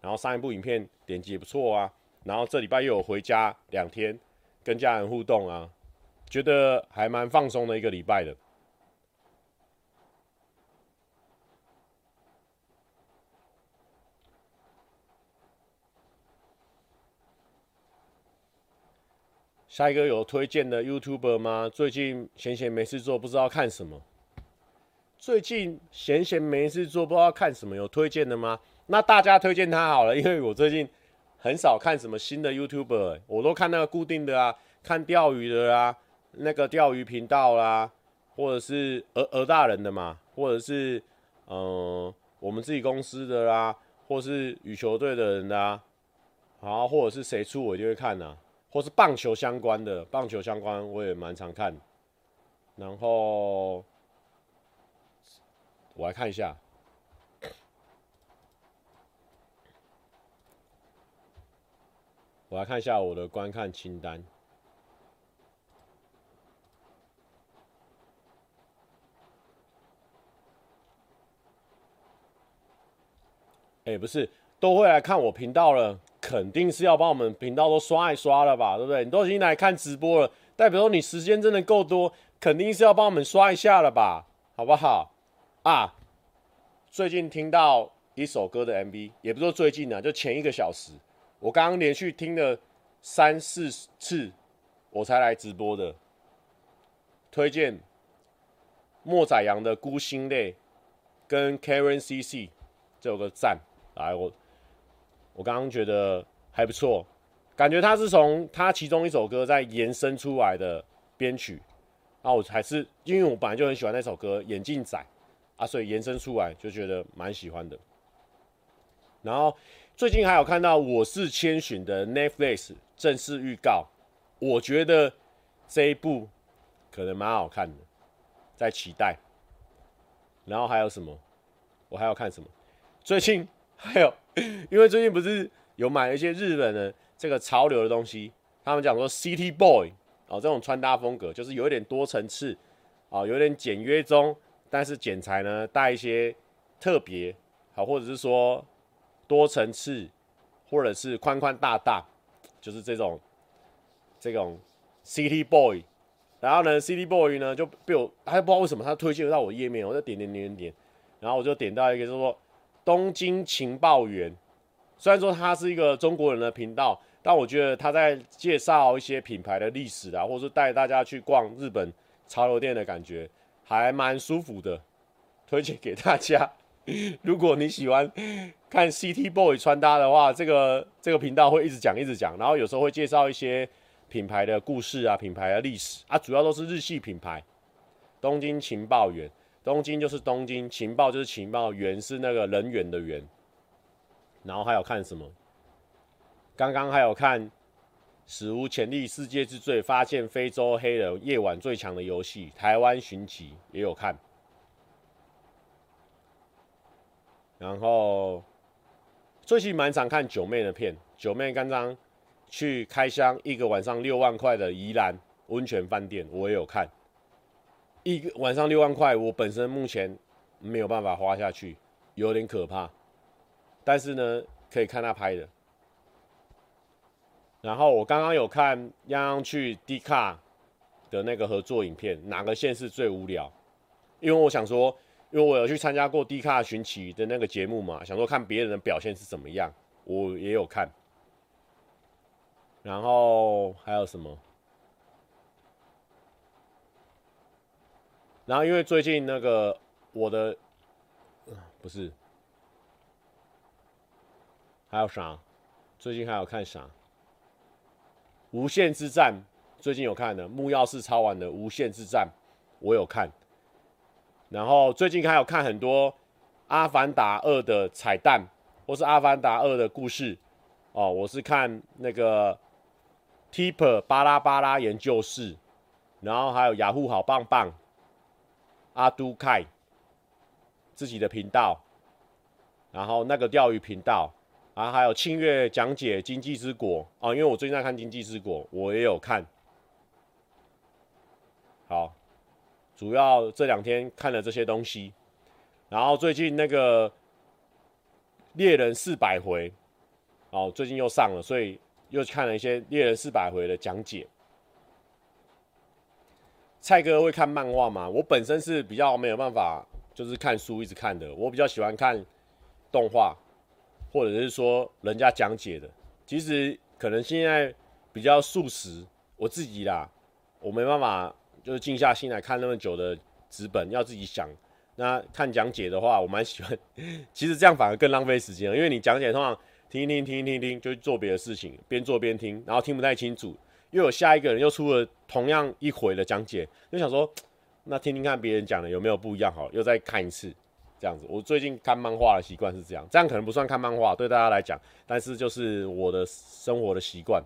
然后上一部影片点击也不错啊，然后这礼拜又有回家两天，跟家人互动啊，觉得还蛮放松的一个礼拜的。下一个有推荐的 YouTuber 吗？最近闲闲没事做，不知道看什么。最近闲闲没事做，不知道看什么，有推荐的吗？那大家推荐他好了，因为我最近很少看什么新的 YouTuber，我都看那个固定的啊，看钓鱼的啊，那个钓鱼频道啦，或者是鹅鹅大人的嘛，或者是嗯、呃、我们自己公司的啦，或是羽球队的人啦，好，或者是谁出我就会看啊。或是棒球相关的，棒球相关我也蛮常看。然后我来看一下，我来看一下我的观看清单。哎，不是，都会来看我频道了。肯定是要帮我们频道都刷一刷了吧，对不对？你都已经来看直播了，代表说你时间真的够多，肯定是要帮我们刷一下了吧，好不好？啊，最近听到一首歌的 MV，也不说最近啊，就前一个小时，我刚刚连续听了三四次，我才来直播的。推荐莫宰阳的《孤星泪》跟 Karen CC，这有个赞，来我。我刚刚觉得还不错，感觉他是从他其中一首歌在延伸出来的编曲，啊，我还是因为我本来就很喜欢那首歌《眼镜仔》啊，所以延伸出来就觉得蛮喜欢的。然后最近还有看到《我是千寻》的 Netflix 正式预告，我觉得这一部可能蛮好看的，在期待。然后还有什么？我还要看什么？最近还有。*laughs* 因为最近不是有买一些日本的这个潮流的东西，他们讲说 City Boy 哦，这种穿搭风格就是有一点多层次啊，有点简约中，但是剪裁呢带一些特别好，或者是说多层次，或者是宽宽大大，就是这种这种 City Boy。然后呢，City Boy 呢就被我还不知道为什么他推荐到我页面，我就点点点点点，然后我就点到一个就是说。东京情报员，虽然说他是一个中国人的频道，但我觉得他在介绍一些品牌的历史啊，或者是带大家去逛日本潮流店的感觉，还蛮舒服的，推荐给大家。*laughs* 如果你喜欢看 CT Boy 穿搭的话，这个这个频道会一直讲一直讲，然后有时候会介绍一些品牌的故事啊，品牌的历史啊，主要都是日系品牌。东京情报员。东京就是东京，情报就是情报，员是那个人员的员。然后还有看什么？刚刚还有看《史无前例：世界之最》，发现非洲黑人夜晚最强的游戏，台湾寻奇也有看。然后最近蛮常看九妹的片，九妹刚刚去开箱一个晚上六万块的宜兰温泉饭店，我也有看。一个晚上六万块，我本身目前没有办法花下去，有点可怕。但是呢，可以看他拍的。然后我刚刚有看央央去 D 卡的那个合作影片，哪个县市最无聊？因为我想说，因为我有去参加过 D 卡寻奇的那个节目嘛，想说看别人的表现是怎么样。我也有看。然后还有什么？然后因为最近那个我的，不是，还有啥？最近还有看啥？《无限之战》最近有看的，木曜是超玩的《无限之战》，我有看。然后最近还有看很多《阿凡达二》的彩蛋，或是《阿凡达二》的故事。哦，我是看那个 Tipper 巴拉巴拉研究室，然后还有雅虎好棒棒。阿都凯自己的频道，然后那个钓鱼频道，啊，还有庆月讲解《经济之国》啊，因为我最近在看《经济之国》，我也有看。好，主要这两天看了这些东西，然后最近那个猎人四百回，哦，最近又上了，所以又看了一些猎人四百回的讲解。蔡哥会看漫画吗？我本身是比较没有办法，就是看书一直看的。我比较喜欢看动画，或者是说人家讲解的。其实可能现在比较速食，我自己啦，我没办法就是静下心来看那么久的纸本，要自己想。那看讲解的话，我蛮喜欢。*laughs* 其实这样反而更浪费时间，因为你讲解通常听一听，听一听，听，就做别的事情，边做边听，然后听不太清楚。又有下一个人又出了同样一回的讲解，就想说，*tsk* 那听听看别人讲的有没有不一样，好，又再看一次，这样子。我最近看漫画的习惯是这样，这样可能不算看漫画，对大家来讲，但是就是我的生活的习惯。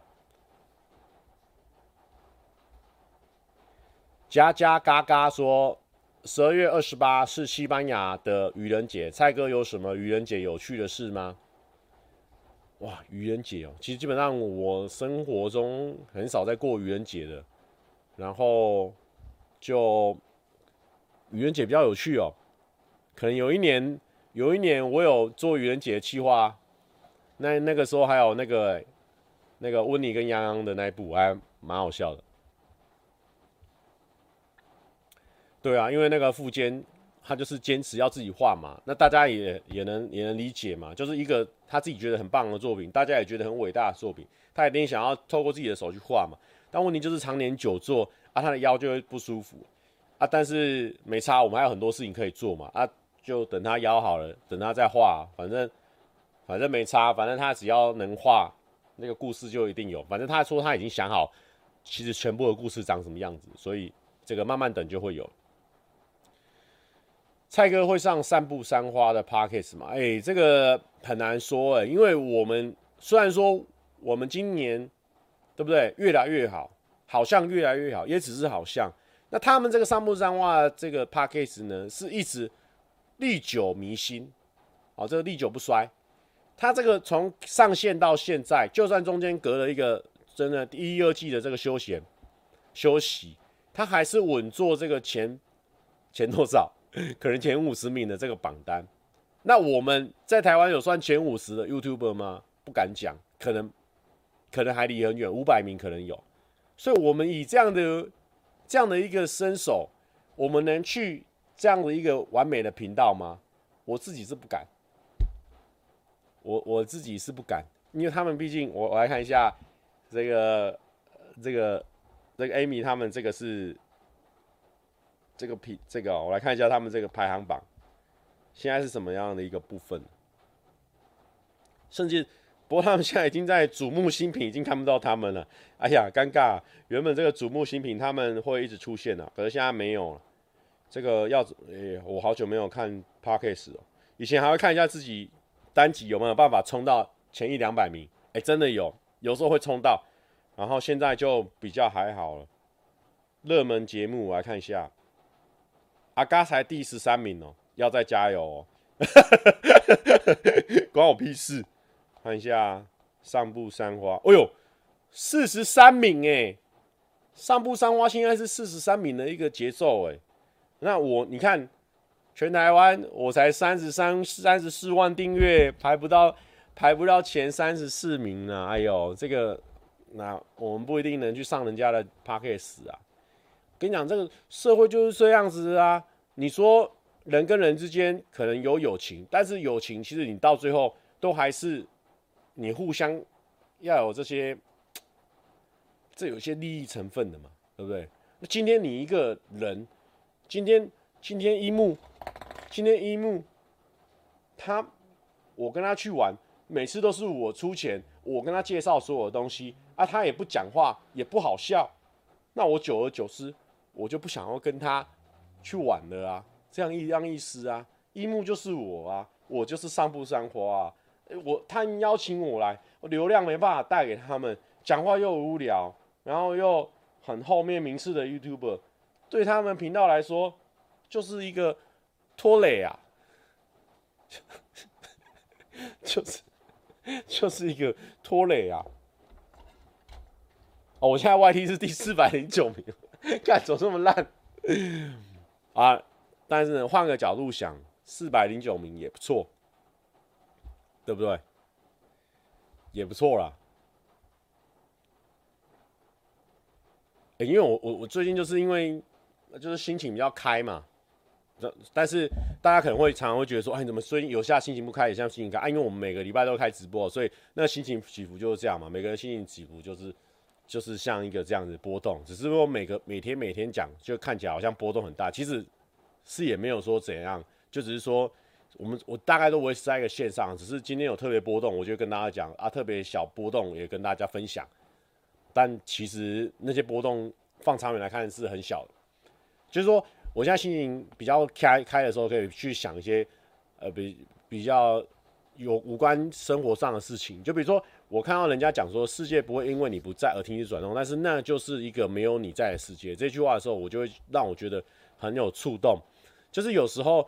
加加嘎嘎说，十二月二十八是西班牙的愚人节，蔡哥有什么愚人节有趣的事吗？哇，愚人节哦，其实基本上我生活中很少在过愚人节的，然后就愚人节比较有趣哦。可能有一年，有一年我有做愚人节的企划，那那个时候还有那个那个温妮跟洋洋的那一部，还蛮好笑的。对啊，因为那个富坚。他就是坚持要自己画嘛，那大家也也能也能理解嘛，就是一个他自己觉得很棒的作品，大家也觉得很伟大的作品，他一定想要透过自己的手去画嘛。但问题就是常年久坐啊，他的腰就会不舒服啊。但是没差，我们还有很多事情可以做嘛啊，就等他腰好了，等他再画，反正反正没差，反正他只要能画那个故事就一定有。反正他说他已经想好，其实全部的故事长什么样子，所以这个慢慢等就会有。蔡哥会上散步三花的 Podcast 吗？哎、这个很难说哎、因为我们虽然说我们今年对不对越来越好，好像越来越好，也只是好像。那他们这个散步三花这个 Podcast 呢，是一直历久弥新，好，这个历久不衰。他这个从上线到现在，就算中间隔了一个真的第一二季的这个休闲休息，他还是稳坐这个前前多少？*laughs* 可能前五十名的这个榜单，那我们在台湾有算前五十的 YouTuber 吗？不敢讲，可能可能还离很远，五百名可能有。所以，我们以这样的这样的一个身手，我们能去这样的一个完美的频道吗？我自己是不敢，我我自己是不敢，因为他们毕竟，我我来看一下这个这个这个 Amy 他们这个是。这个批这个、哦，我来看一下他们这个排行榜，现在是什么样的一个部分？甚至，不过他们现在已经在瞩目新品，已经看不到他们了。哎呀，尴尬！原本这个瞩目新品他们会一直出现的，可是现在没有了。这个要，哎，我好久没有看 Podcast 了。以前还会看一下自己单集有没有办法冲到前一两百名，哎，真的有，有时候会冲到。然后现在就比较还好了。热门节目我来看一下。阿嘎才第十三名哦，要再加油哦！*laughs* 关我屁事！看一下上步三花，哎呦，四十三名哎！上步三花现在是四十三名的一个节奏哎。那我你看，全台湾我才三十三、三十四万订阅，排不到排不到前三十四名呢。哎呦，这个那我们不一定能去上人家的 Podcast 啊。跟你讲，这个社会就是这样子啊！你说人跟人之间可能有友情，但是友情其实你到最后都还是你互相要有这些，这有些利益成分的嘛，对不对？那今天你一个人，今天今天一木，今天一木，他我跟他去玩，每次都是我出钱，我跟他介绍所有的东西啊，他也不讲话，也不好笑，那我久而久之，我就不想要跟他去玩了啊，这样一样意思啊，一木就是我啊，我就是上不上花啊。我他们邀请我来，我流量没办法带给他们，讲话又无聊，然后又很后面名次的 YouTuber，对他们频道来说就是一个拖累啊，*laughs* 就是就是一个拖累啊。哦，我现在 YT 是第四百零九名，干走这么烂啊！但是，换个角度想，四百零九名也不错。对不对？也不错啦。欸，因为我我我最近就是因为就是心情比较开嘛，但是大家可能会常常会觉得说，哎，怎么最近有下心情不开，也像心情开？啊，因为我们每个礼拜都开直播，所以那心情起伏就是这样嘛。每个人心情起伏就是就是像一个这样子波动，只是说每个每天每天讲，就看起来好像波动很大，其实是也没有说怎样，就只是说。我们我大概都维持在一个线上，只是今天有特别波动，我就跟大家讲啊，特别小波动也跟大家分享。但其实那些波动放长远来看是很小的，就是说我现在心情比较开开的时候，可以去想一些呃比比较有无关生活上的事情。就比如说我看到人家讲说世界不会因为你不在而停止转动，但是那就是一个没有你在的世界。这句话的时候，我就会让我觉得很有触动。就是有时候。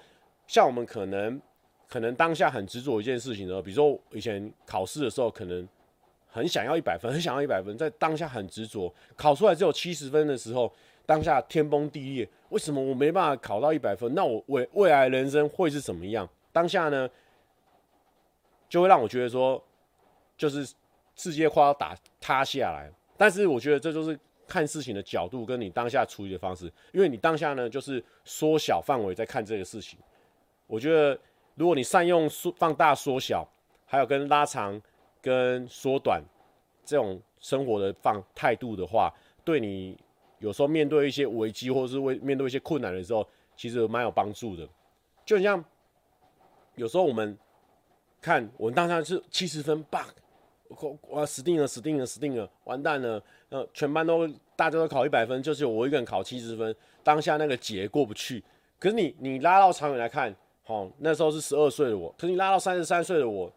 像我们可能，可能当下很执着一件事情的时候，比如说以前考试的时候，可能很想要一百分，很想要一百分，在当下很执着，考出来只有七十分的时候，当下天崩地裂，为什么我没办法考到一百分？那我未未来人生会是怎么样？当下呢，就会让我觉得说，就是世界快要打塌下来。但是我觉得这就是看事情的角度，跟你当下处理的方式，因为你当下呢，就是缩小范围在看这个事情。我觉得，如果你善用缩放大、缩小，还有跟拉长、跟缩短这种生活的放态度的话，对你有时候面对一些危机，或者是为面对一些困难的时候，其实蛮有帮助的。就像有时候我们看，我们当下是七十分，bug，我我死定了，死定了，死定了，完蛋了。呃，全班都大家都考一百分，就是我一个人考七十分，当下那个结过不去。可是你你拉到长远来看。哦，那时候是十二岁的我，可是你拉到三十三岁的我，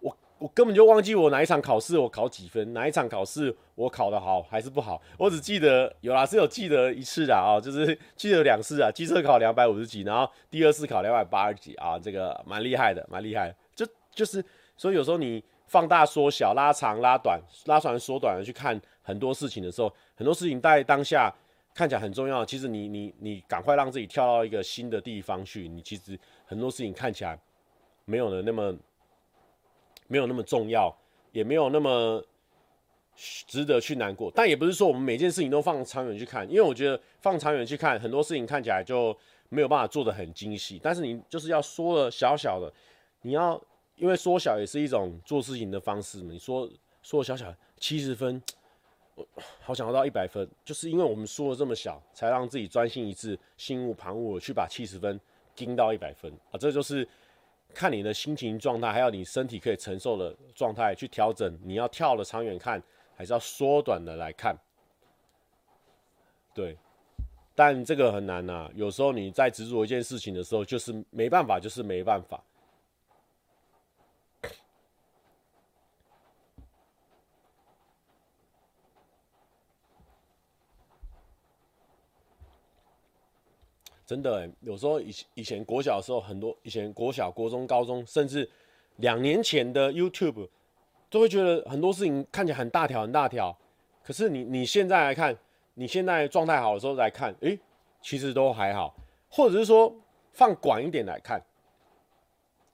我我根本就忘记我哪一场考试我考几分，哪一场考试我考得好还是不好，我只记得有啦，是有记得一次的啊，就是 *laughs* 记得两次啊，机车考两百五十几，然后第二次考两百八十几啊，这个蛮厉害的，蛮厉害，就就是所以有时候你放大、缩小、拉长、拉短、拉长、缩短的去看很多事情的时候，很多事情在当下。看起来很重要，其实你你你赶快让自己跳到一个新的地方去。你其实很多事情看起来没有的那么没有那么重要，也没有那么值得去难过。但也不是说我们每件事情都放长远去看，因为我觉得放长远去看很多事情看起来就没有办法做得很精细。但是你就是要缩了小小的，你要因为缩小也是一种做事情的方式嘛。你说缩小小七十分。我好想要到一百分，就是因为我们缩的这么小，才让自己专心一致、心无旁骛去把七十分盯到一百分啊！这就是看你的心情状态，还有你身体可以承受的状态去调整。你要跳的长远看，还是要缩短的来看？对，但这个很难呐、有时候你在执着一件事情的时候，就是没办法，就是没办法。真的、欸，有时候以以前国小的时候，很多以前国小、国中、高中，甚至两年前的 YouTube，都会觉得很多事情看起来很大条、很大条。可是你你现在来看，你现在状态好的时候来看，诶，其实都还好。或者是说放广一点来看，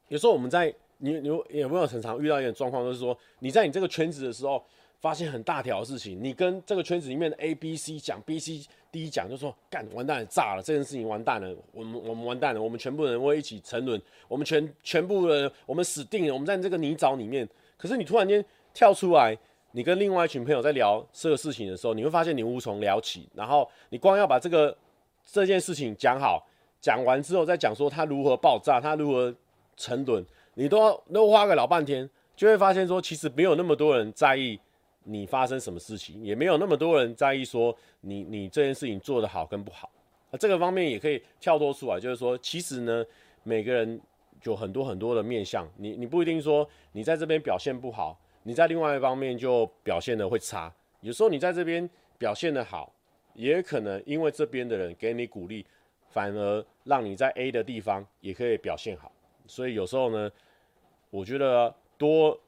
有时候我们在你你有没有很常遇到一种状况，就是说你在你这个圈子的时候。发现很大条的事情，你跟这个圈子里面的 A、B、C 讲，B、C、D 讲，就说干完蛋，炸了，这件事情完蛋了，我们我们完蛋了，我们全部人会一起沉沦，我们全全部人我们死定了，我们在这个泥沼里面。可是你突然间跳出来，你跟另外一群朋友在聊这个事情的时候，你会发现你无从聊起。然后你光要把这个这件事情讲好，讲完之后再讲说它如何爆炸，它如何沉沦，你都要都花个老半天，就会发现说其实没有那么多人在意你发生什么事情，也没有那么多人在意说你你这件事情做得好跟不好。那这个方面也可以跳脱出来，就是说其实呢，每个人有很多很多的面相，你你不一定说你在这边表现不好。你在另外一方面就表现得会差，有时候你在这边表现得好，也可能因为这边的人给你鼓励，反而让你在 A 的地方也可以表现好。所以有时候呢，我觉得多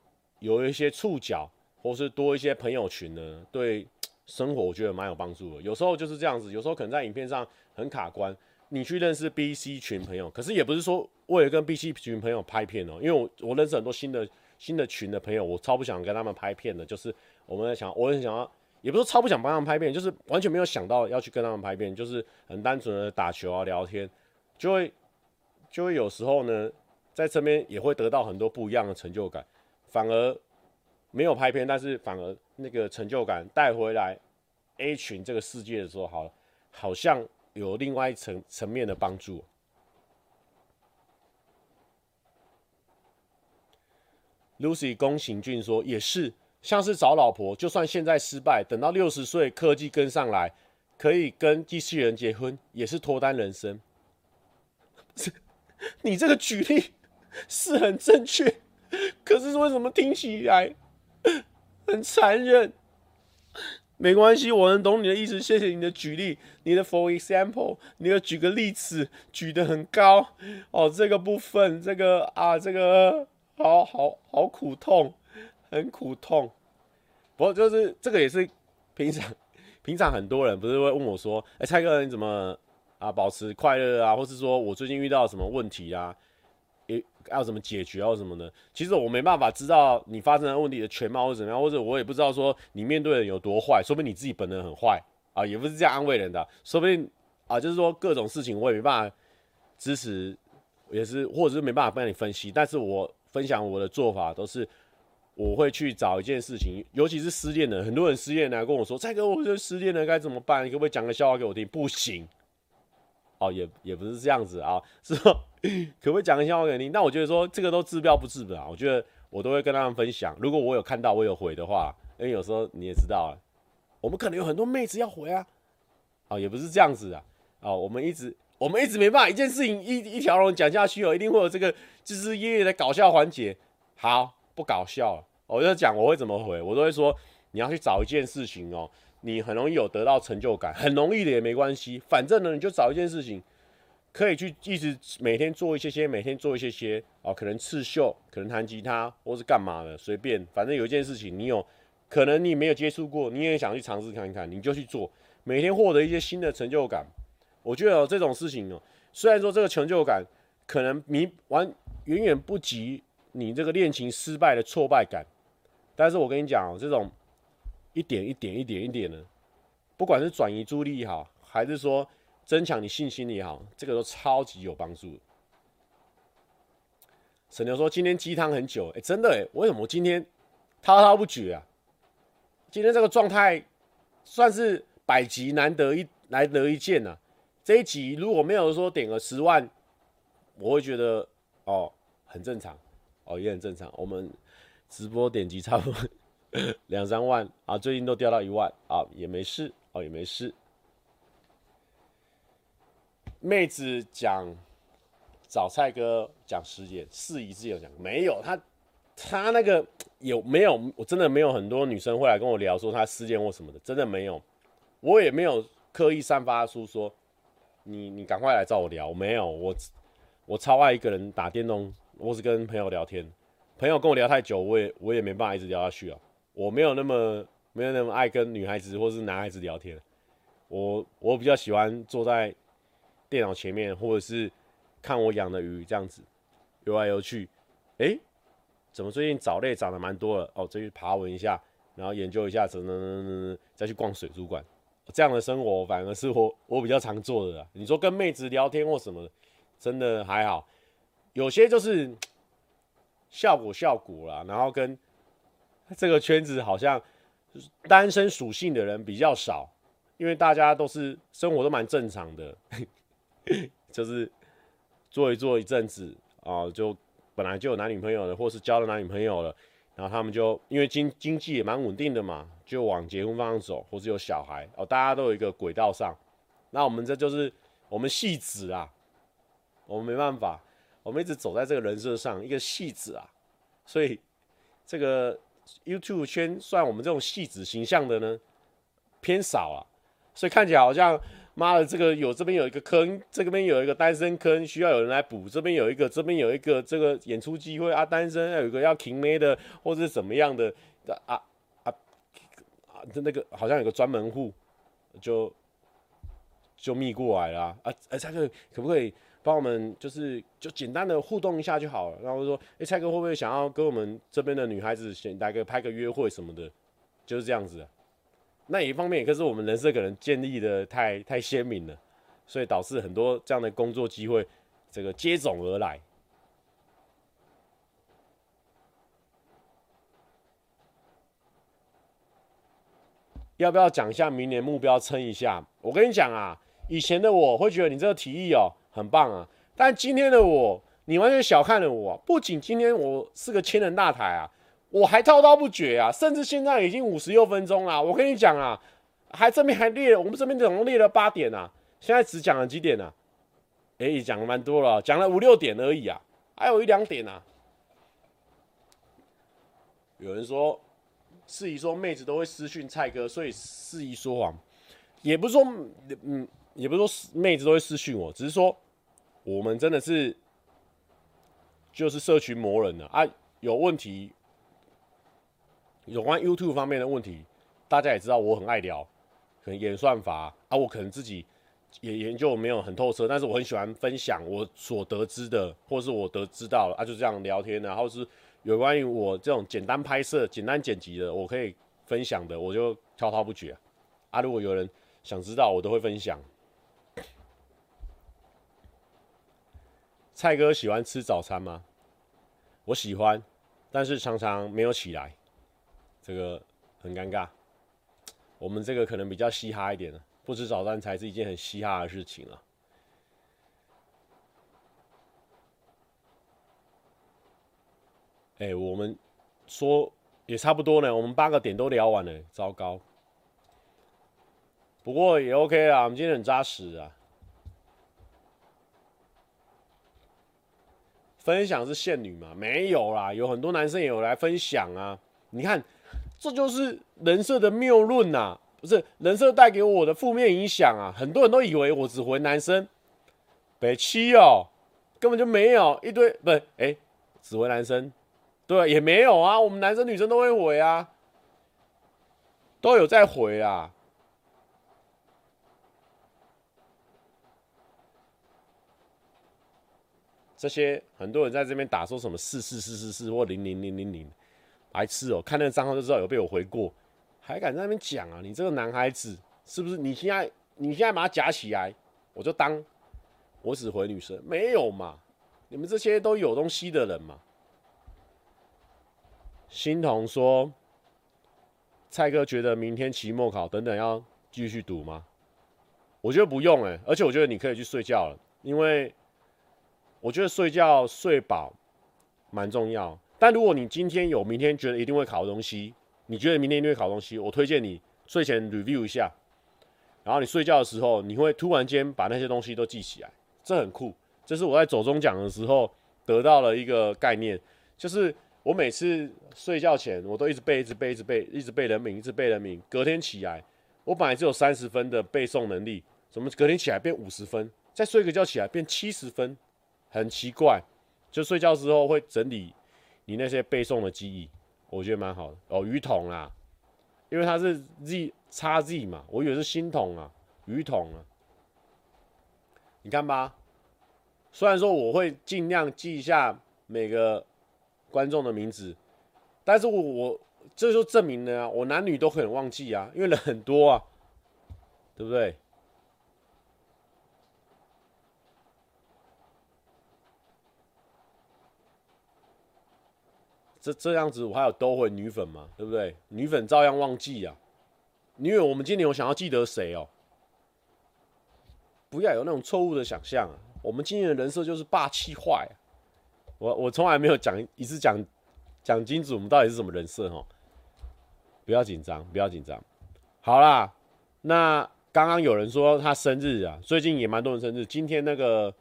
有一些触角，或是多一些朋友群呢，对生活我觉得蛮有帮助的。有时候就是这样子，有时候可能在影片上很卡关，你去认识 B、C 群朋友，可是也不是说为了跟 B、C 群朋友拍片哦，因为我我认识很多新的。新的群的朋友，我超不想跟他们拍片的，就是我们在想，我很想要，也不是超不想帮他们拍片，就是完全没有想到要去跟他们拍片，就是很单纯的打球啊、聊天，就会就会有时候呢，在这边也会得到很多不一样的成就感，反而没有拍片，但是反而那个成就感带回来 A 群这个世界的时候，好，好像有另外一层层面的帮助。Lucy 宫行俊说：“也是，像是找老婆，就算现在失败，等到六十岁科技跟上来，可以跟机器人结婚，也是脱单人生。*laughs* 你这个举例是很正确，可是为什么听起来 *laughs* 很残忍？没关系，我能懂你的意思。谢谢你的举例，你的 for example，你要举个例子，举得很高哦。这个部分，这个啊，这个。”好好好苦痛，很苦痛。不过就是这个也是平常平常很多人不是会问我说：“哎、蔡哥你怎么啊保持快乐啊？或是说我最近遇到什么问题啊？要怎么解决啊？什么的？”其实我没办法知道你发生的问题的全貌是怎么样，或者我也不知道说你面对的有多坏，说不定你自己本人很坏啊，也不是这样安慰人的，说不定啊，就是说各种事情我也没办法支持，也是或者是没办法帮你分析，但是我。分享我的做法都是，我会去找一件事情，尤其是失恋的，很多人失恋来跟我说：“蔡哥，我这失恋了该怎么办？你可不可以讲个笑话给我听？”不行，哦，也也不是这样子啊，是 *laughs* 说 *laughs* 可不可以讲个笑话给你？那我觉得说这个都治标不治本啊，我觉得我都会跟他们分享。如果我有看到我有回的话，因为有时候你也知道啊，我们可能有很多妹子要回啊，啊，也不是这样子啊，啊，我们一直。我们一直没办法一件事情一一条龙讲下去哦，一定会有这个枝枝叶叶的搞笑环节。好，不搞笑，我就讲我会怎么回，我都会说你要去找一件事情哦，你很容易有得到成就感，很容易的也没关系，反正呢你就找一件事情，可以去一直每天做一些些，每天做一些些哦，可能刺绣，可能弹吉他，或是干嘛的，随便，反正有一件事情你有可能你没有接触过，你也想去尝试看看，你就去做，每天获得一些新的成就感。我觉得有这种事情哦，虽然说这个成就感可能你完远远不及你这个恋情失败的挫败感，但是我跟你讲哦，这种一点一点一点一点的，不管是转移注意力也好，还是说增强你信心也好，这个都超级有帮助。沈牛说今天鸡汤很久，哎，真的哎，为什么我今天滔滔不绝啊？今天这个状态算是百集难得一难得一见呐。这一集如果没有说点个十万，我会觉得哦很正常，哦也很正常。我们直播点击差不多两三万啊，最近都掉到一万啊，也没事哦也没事。妹子讲找蔡哥讲时间，事宜自有讲，没有他他那个 *tsk* 有没有？我真的没有很多女生会来跟我聊说她失恋或什么的，真的没有。我也没有刻意散发出说。你你赶快来找我聊，没有我我超爱一个人打电动，或是跟朋友聊天，朋友跟我聊太久，我也我也没办法一直聊下去啊。我没有那么没有那么爱跟女孩子或是男孩子聊天，我我比较喜欢坐在电脑前面，或者是看我养的鱼这样子游来游去。哎、怎么最近藻类长得蛮多了？哦，再去爬文一下，然后研究一下，等等等等，再去逛水族馆。这样的生活反而是我我比较常做的。你说跟妹子聊天或什么，真的还好。有些就是效果效果啦，然后跟这个圈子好像单身属性的人比较少，因为大家都是生活都蛮正常的，*laughs* 就是做一做一阵子啊，就本来就有男女朋友了，或是交了男女朋友了，然后他们就因为经经济也蛮稳定的嘛，就往结婚方向走，或是有小孩哦，大家都有一个轨道上。那我们这就是我们戏子啊，我们没办法，我们一直走在这个人设上，一个戏子啊，所以这个 YouTube 圈算我们这种戏子形象的呢偏少啊，所以看起来好像妈的这个有这边有一个坑，这边有一个单身坑需要有人来补，这边有一个这边有一个这个演出机会啊，单身要有一个要 king 妹的或者是怎么样的啊啊啊，那个好像有个专门户就。就密过来了啊！啊，蔡哥可不可以帮我们，就是就简单的互动一下就好了。然后说，哎，蔡哥会不会想要跟我们这边的女孩子先来个拍个约会什么的？就是这样子、啊。那一方面可是我们人设可能建立的太太鲜明了，所以导致很多这样的工作机会这个接踵而来。要不要讲一下明年目标？撑一下。我跟你讲啊。以前的我会觉得你这个提议哦很棒啊，但今天的我，你完全小看了我。不仅今天我是个千人大台啊，我还滔滔不绝啊，甚至现在已经五十六分钟了。我跟你讲啊，还这边还列，我们这边总共列了八点啊，现在只讲了几点啊？哎，讲了蛮多了，讲了五六点而已啊，还有一两点啊。有人说，四姨说妹子都会私讯蔡哥，所以四姨说谎，也不是说嗯。也不是说妹子都会私讯我，只是说我们真的是就是社群魔人了啊！有问题，有关 YouTube 方面的问题，大家也知道我很爱聊，可能演算法啊，我可能自己也研究没有很透彻，但是我很喜欢分享我所得知的，或是我得知到的啊，就这样聊天，然后是有关于我这种简单拍摄、简单剪辑的，我可以分享的，我就滔滔不绝啊！如果有人想知道，我都会分享。蔡哥喜欢吃早餐吗？我喜欢，但是常常没有起来，这个很尴尬。我们这个可能比较嘻哈一点的，不吃早餐才是一件很嘻哈的事情了。哎，我们说也差不多呢，我们八个点都聊完了，糟糕。不过也 OK 啊，我们今天很扎实啊。分享是限女吗？没有啦，有很多男生也有来分享啊。你看，这就是人设的谬论呐，不是人设带给我的负面影响啊。很多人都以为我只回男生，北七哦，根本就没有一堆，不是，哎、只回男生，对，也没有啊。我们男生女生都会回啊，都有在回啊。这些很多人在这边打说什么四四四四四或零零零零零，白痴哦！看那个账号就知道有被我回过，还敢在那边讲啊？你这个男孩子是不是？你现在你现在把它夹起来，我就当我只回女生，没有嘛？你们这些都有东西的人嘛？欣桐说，蔡哥觉得明天期末考等等要继续读吗？我觉得不用哎、而且我觉得你可以去睡觉了，因为。我觉得睡觉睡饱蛮重要，但如果你今天有明天觉得一定会考的东西，你觉得明天一定会考的东西，我推荐你睡前 review 一下，然后你睡觉的时候，你会突然间把那些东西都记起来，这很酷。这是我在走中奖的时候得到了一个概念，就是我每次睡觉前，我都一直背，一直背，一直背，一直背人名，一直背人名。隔天起来，我本来只有三十分的背诵能力，怎么隔天起来变五十分？再睡个觉起来变七十分？很奇怪，就睡觉之后会整理你那些背诵的记忆，我觉得蛮好的哦。鱼桶啊，因为它是 Z 叉 Z 嘛，我以为是新桶啊，鱼桶啊。你看吧，虽然说我会尽量记一下每个观众的名字，但是我我这就证明了啊，我男女都很忘记啊，因为人很多啊，对不对？这这样子我还有兜回女粉嘛，对不对？女粉照样忘记啊。因为我们今年有想要记得谁哦？不要有那种错误的想象啊！我们今年的人设就是霸气坏。我我从来没有讲一次讲讲清楚我们到底是什么人设哦。不要紧张，不要紧张。好啦，那刚刚有人说他生日啊，最近也蛮多人生日。今天那个，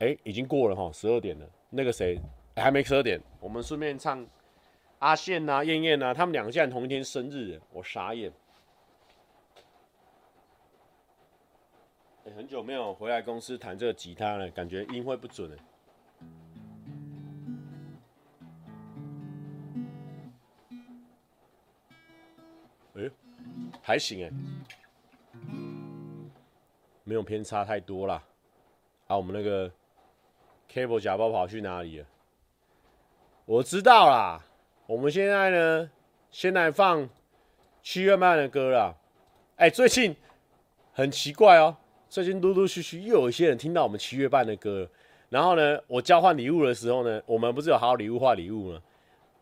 哎、已经过了哈，十二点了。那个谁、还没十二点，我们顺便唱阿宪呐、燕燕呐，他们两个竟然同一天生日，我傻眼。欸、很久没有回来公司弹这个吉他了，感觉音会不准哎。哎、还行哎，没有偏差太多啦。啊，我们那个 cable 假包跑去哪里了？我知道啦。我们现在呢，先来放七月半的歌啦。哎、最近很奇怪哦。最近陆陆续续又有一些人听到我们七月半的歌，然后呢，我交换礼物的时候呢，我们不是有好礼物坏礼物吗？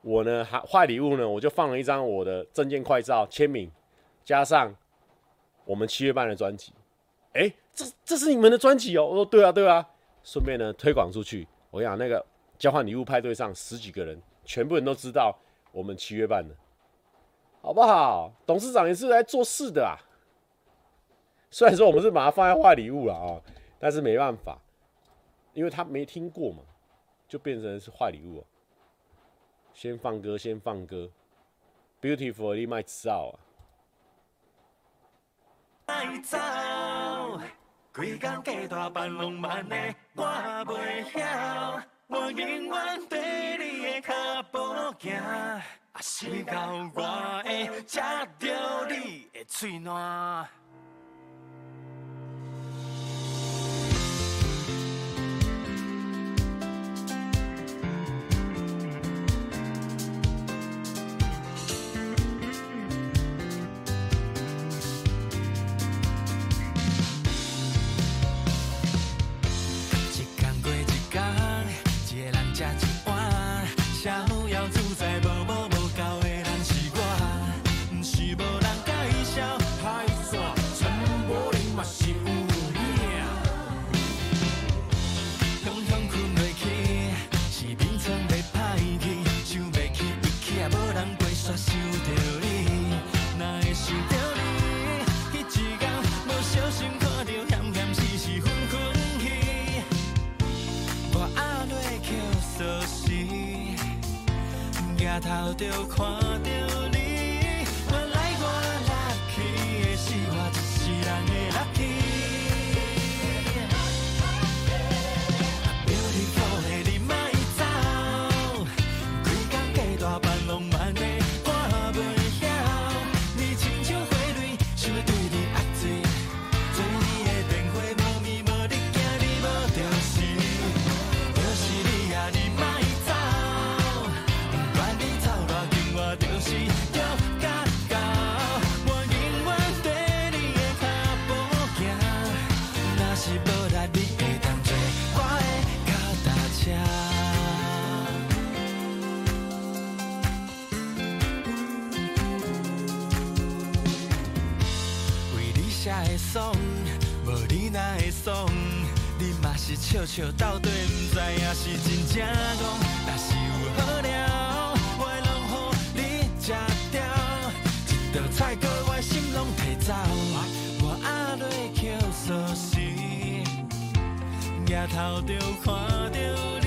我呢，还坏礼物呢，我就放了一张我的证件快照签名，加上我们七月半的专辑。哎，这这是你们的专辑哦？我说对啊对啊，顺便呢推广出去。我讲那个交换礼物派对上十几个人，全部人都知道我们七月半的，好不好？董事长也是来做事的啊。虽然说我们是把它放在坏礼物了啊，但是没办法，因为他没听过嘛，就变成是坏礼物。先放歌，先放歌，Beautiful 你麦走啊。我永远对你的脚步走，啊，时间我会吃着你的嘴暖。搞丢矿。才会爽，无你哪会爽？你嘛是笑笑，到底毋知影是真正戆。若是有好料，我拢落你吃掉，一道菜搁我心拢提走。我阿瑞捡钥匙，抬头就看到。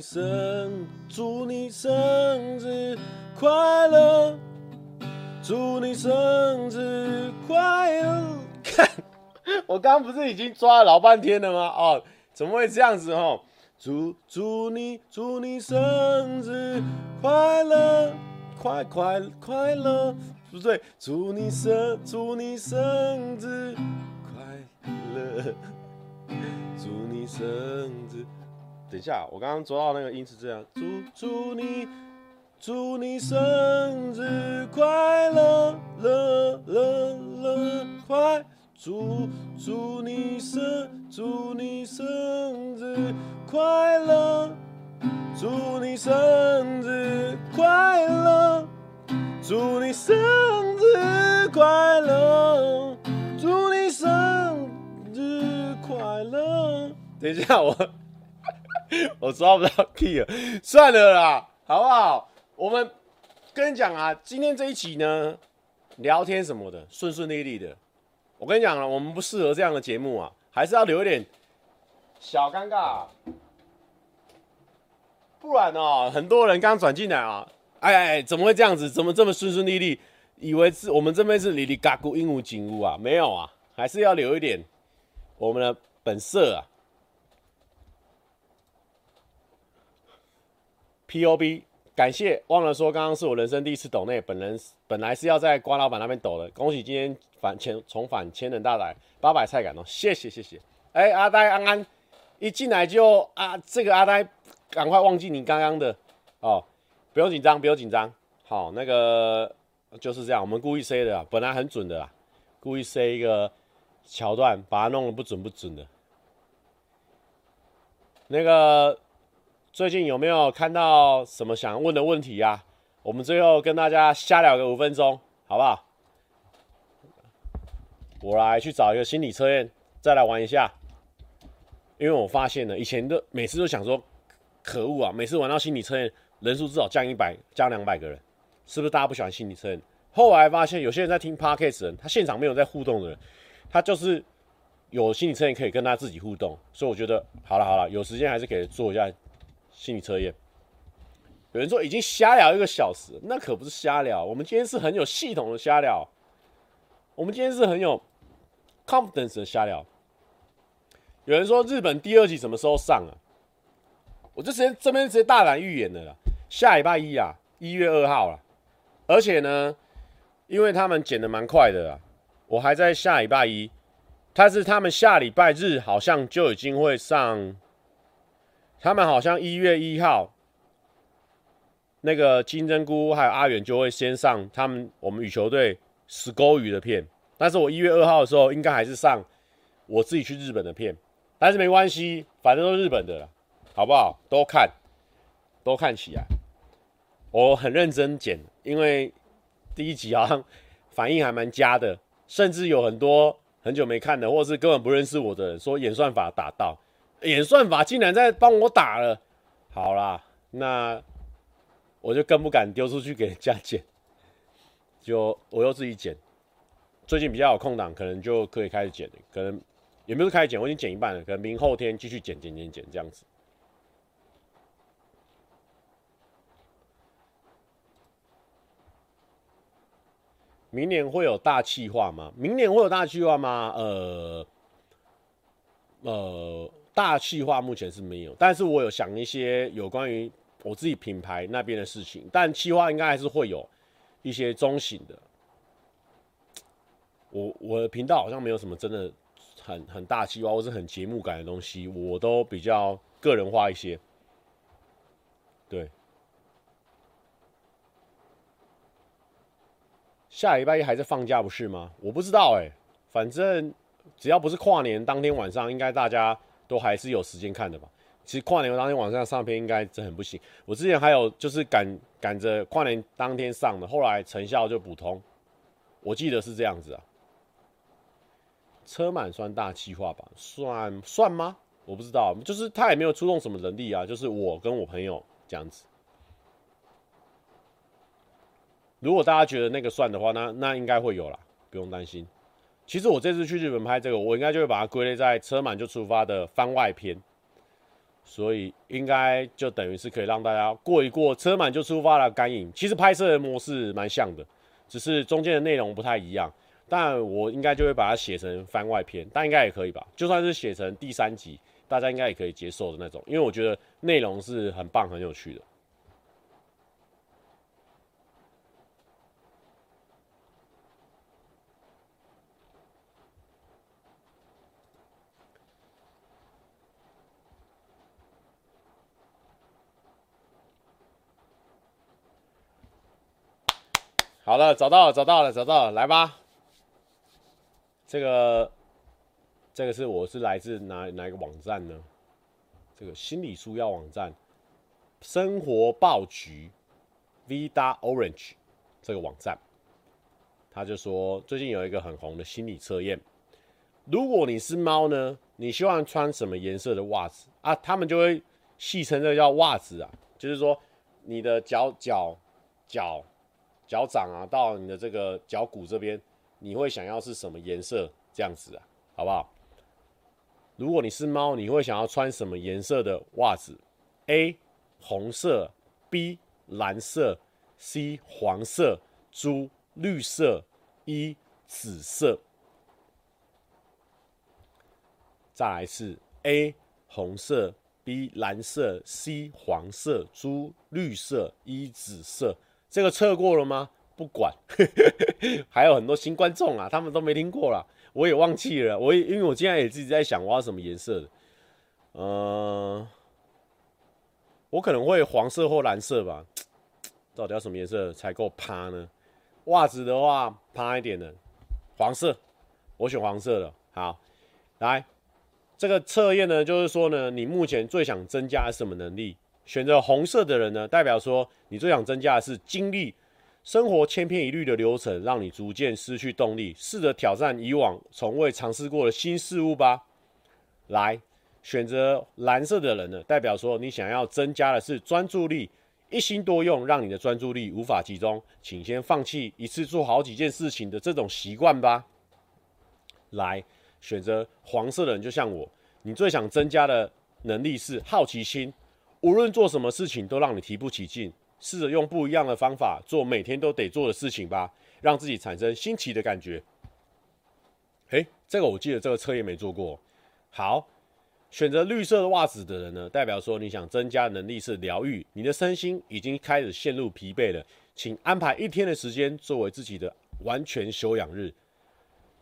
生祝你生日快乐，祝你生日快乐！看，我刚刚不是已经抓了老半天了吗？哦，怎么会这样子哦？祝祝你祝你生日快乐，快快快乐，不对，祝你生祝你生日快乐，祝你生日。等一下，我刚刚抓到那个音是这样，祝祝你祝你生日快乐，乐。乐。乐。快，祝祝你生祝你生日快乐，祝你生日快乐，祝你生日快乐，祝你生日快乐。等一下，我 *laughs* 我抓不到 key 了，算了啦，好不好？我们跟你讲啊，今天这一集呢，聊天什么的顺顺利利的。我跟你讲了，我们不适合这样的节目啊，还是要留一点小尴尬。不然哦，很多人刚转进来啊，哎哎，怎么会这样子？怎么这么顺顺利利？以为是我们这边是里里嘎咕鹦鹉警屋啊？没有啊，还是要留一点我们的本色啊。P.O.B. 感谢，忘了说，刚刚是我人生第一次抖内，本人本来是要在瓜老板那边抖的，恭喜今天返千重返千人大台八百菜感哦，谢谢谢谢。哎、阿呆安安一进来就啊，这个阿呆赶快忘记你刚刚的哦，不用紧张，不用紧张，好，那个就是这样，我们故意塞的，本来很准的啦，故意塞一个桥段，把它弄得不准不准的，那个。最近有没有看到什么想问的问题啊？我们最后跟大家瞎聊个五分钟，好不好？我来去找一个心理测验，再来玩一下。因为我发现了，以前都每次都想说，可恶啊！每次玩到心理测验，人数至少降一百、降两百个人，是不是大家不喜欢心理测验？后来发现，有些人在听 Podcast 的人，他现场没有在互动的人，他就是有心理测验可以跟他自己互动。所以我觉得，好了好了，有时间还是可以做一下。心理测验，有人说已经瞎聊一个小时，那可不是瞎聊。我们今天是很有系统的瞎聊，我们今天是很有 confidence 的瞎聊。有人说日本第二季什么时候上啊？我就直接这边直接大胆预言的啦，下礼拜一啊，一月二号了。而且呢，因为他们剪的蛮快的啦，我还在下礼拜一，但是他们下礼拜日好像就已经会上。他们好像一月一号，那个金针菇还有阿远就会先上他们我们羽球队死勾鱼的片，但是我一月二号的时候应该还是上我自己去日本的片，但是没关系，反正都是日本的了，好不好？都看，都看起来，我很认真剪，因为第一集好像反应还蛮佳的，甚至有很多很久没看的，或者是根本不认识我的人说演算法打到。演算法竟然在帮我打了，好啦，那我就更不敢丢出去给人家剪，就我又自己剪。最近比较有空档，可能就可以开始剪，可能也没有开始剪，我已经剪一半了，可能明后天继续剪剪剪剪这样子。明年会有大企划吗？明年会有大企划吗？呃，呃。大企划目前是没有，但是我有想一些有关于我自己品牌那边的事情，但企划应该还是会有一些中型的。我我的频道好像没有什么真的很很大企划或是很节目感的东西，我都比较个人化一些。对，下礼拜一还在放假不是吗？我不知道哎、反正只要不是跨年当天晚上，应该大家都还是有时间看的吧。其实跨年当天晚上上片应该真很不行。我之前还有就是赶赶着跨年当天上的，后来成效就普通，我记得是这样子啊。车满算大企划吧？算算吗？我不知道，就是他也没有出动什么人力啊，就是我跟我朋友。这样子，如果大家觉得那个算的话，那那应该会有啦，不用担心。其实我这次去日本拍这个，我应该就会把它归类在车满就出发的番外篇，所以应该就等于是可以让大家过一过车满就出发的干瘾。其实拍摄的模式蛮像的，只是中间的内容不太一样。但我应该就会把它写成番外篇，但应该也可以吧？就算是写成第三集。大家应该也可以接受的那种，因为我觉得内容是很棒、很有趣的。好了，找到了，找到了，找到了，来吧，这个。这个是我是来自哪哪一个网站呢？这个心理书要网站，生活报橘 Vida Orange 这个网站，他就说最近有一个很红的心理测验，如果你是猫呢，你希望穿什么颜色的袜子啊？他们就会戏称这个叫袜子啊，就是说你的脚脚脚脚掌啊，到你的这个脚骨这边，你会想要是什么颜色？这样子啊，好不好？如果你是猫，你会想要穿什么颜色的袜子？A. 红色 B. 蓝色 C. 黄色 D. 绿色 E. 紫色。再来是 A. 红色 B. 蓝色 C. 黄色 D. 绿色 E. 紫色。这个测过了吗？不管，*laughs* 还有很多新观众啊，他们都没听过啦。我也忘记了，我也因为我现在也自己在想我要什么颜色的，呃，我可能会黄色或蓝色吧，到底要什么颜色才够趴呢？袜子的话趴一点的，黄色，我选黄色的。好，来这个测验呢，就是说呢，你目前最想增加什么能力？选择红色的人呢，代表说你最想增加的是精力。生活千篇一律的流程让你逐渐失去动力，试着挑战以往从未尝试过的新事物吧。来，选择蓝色的人呢，代表说你想要增加的是专注力，一心多用，让你的专注力无法集中，请先放弃一次做好几件事情的这种习惯吧。来，选择黄色的人就像我，你最想增加的能力是好奇心，无论做什么事情都让你提不起劲。试着用不一样的方法做每天都得做的事情吧，让自己产生新奇的感觉。诶，这个我记得这个测验没做过。好，选择绿色的袜子的人呢，代表说你想增加能力是疗愈，你的身心已经开始陷入疲惫了，请安排一天的时间作为自己的完全休养日。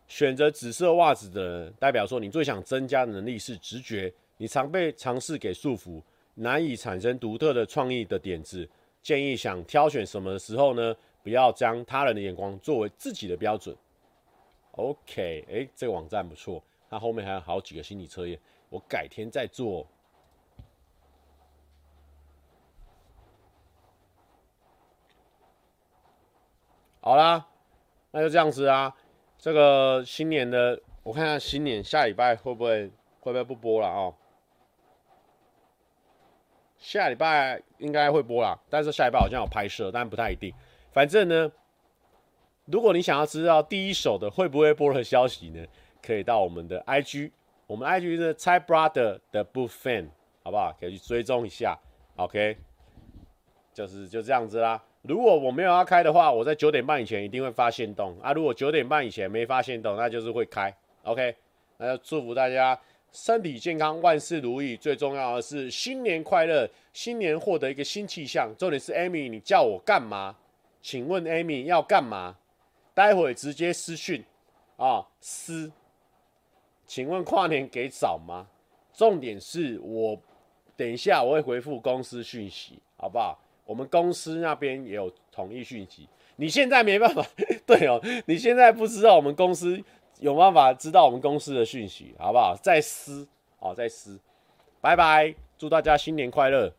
选择紫色袜子的人，代表说你最想增加的能力是直觉，你常被尝试给束缚，难以产生独特的创意的点子。建议想挑选什么的时候呢，不要将他人的眼光作为自己的标准。OK，哎，这个网站不错，它后面还有好几个心理测验，我改天再做。好啦，那就这样子啊。这个新年的，我看看新年下礼拜会不会会不会不播了哦。下礼拜应该会播啦，但是下礼拜好像有拍摄，但不太一定。反正呢，如果你想要知道第一手的会不会播的消息呢，可以到我们的 IG，我们 IG 是蔡 brother 的 book fan，好不好？可以去追踪一下。OK，就是就这样子啦。如果我没有要开的话，我在九点半以前一定会发限动啊。如果九点半以前没发限动，那就是会开。OK，那就祝福大家身体健康，万事如意。最重要的是新年快乐，新年获得一个新气象。重点是 Amy，你叫我干嘛？请问 Amy 要干嘛？待会直接私讯啊，私。请问跨年给早吗？重点是我等一下我会回复公司讯息，好不好？我们公司那边也有统一讯息。你现在没办法，*laughs* 对哦，你现在不知道我们公司有办法知道我们公司的讯息，好不好？再私哦，再私，拜拜，祝大家新年快乐。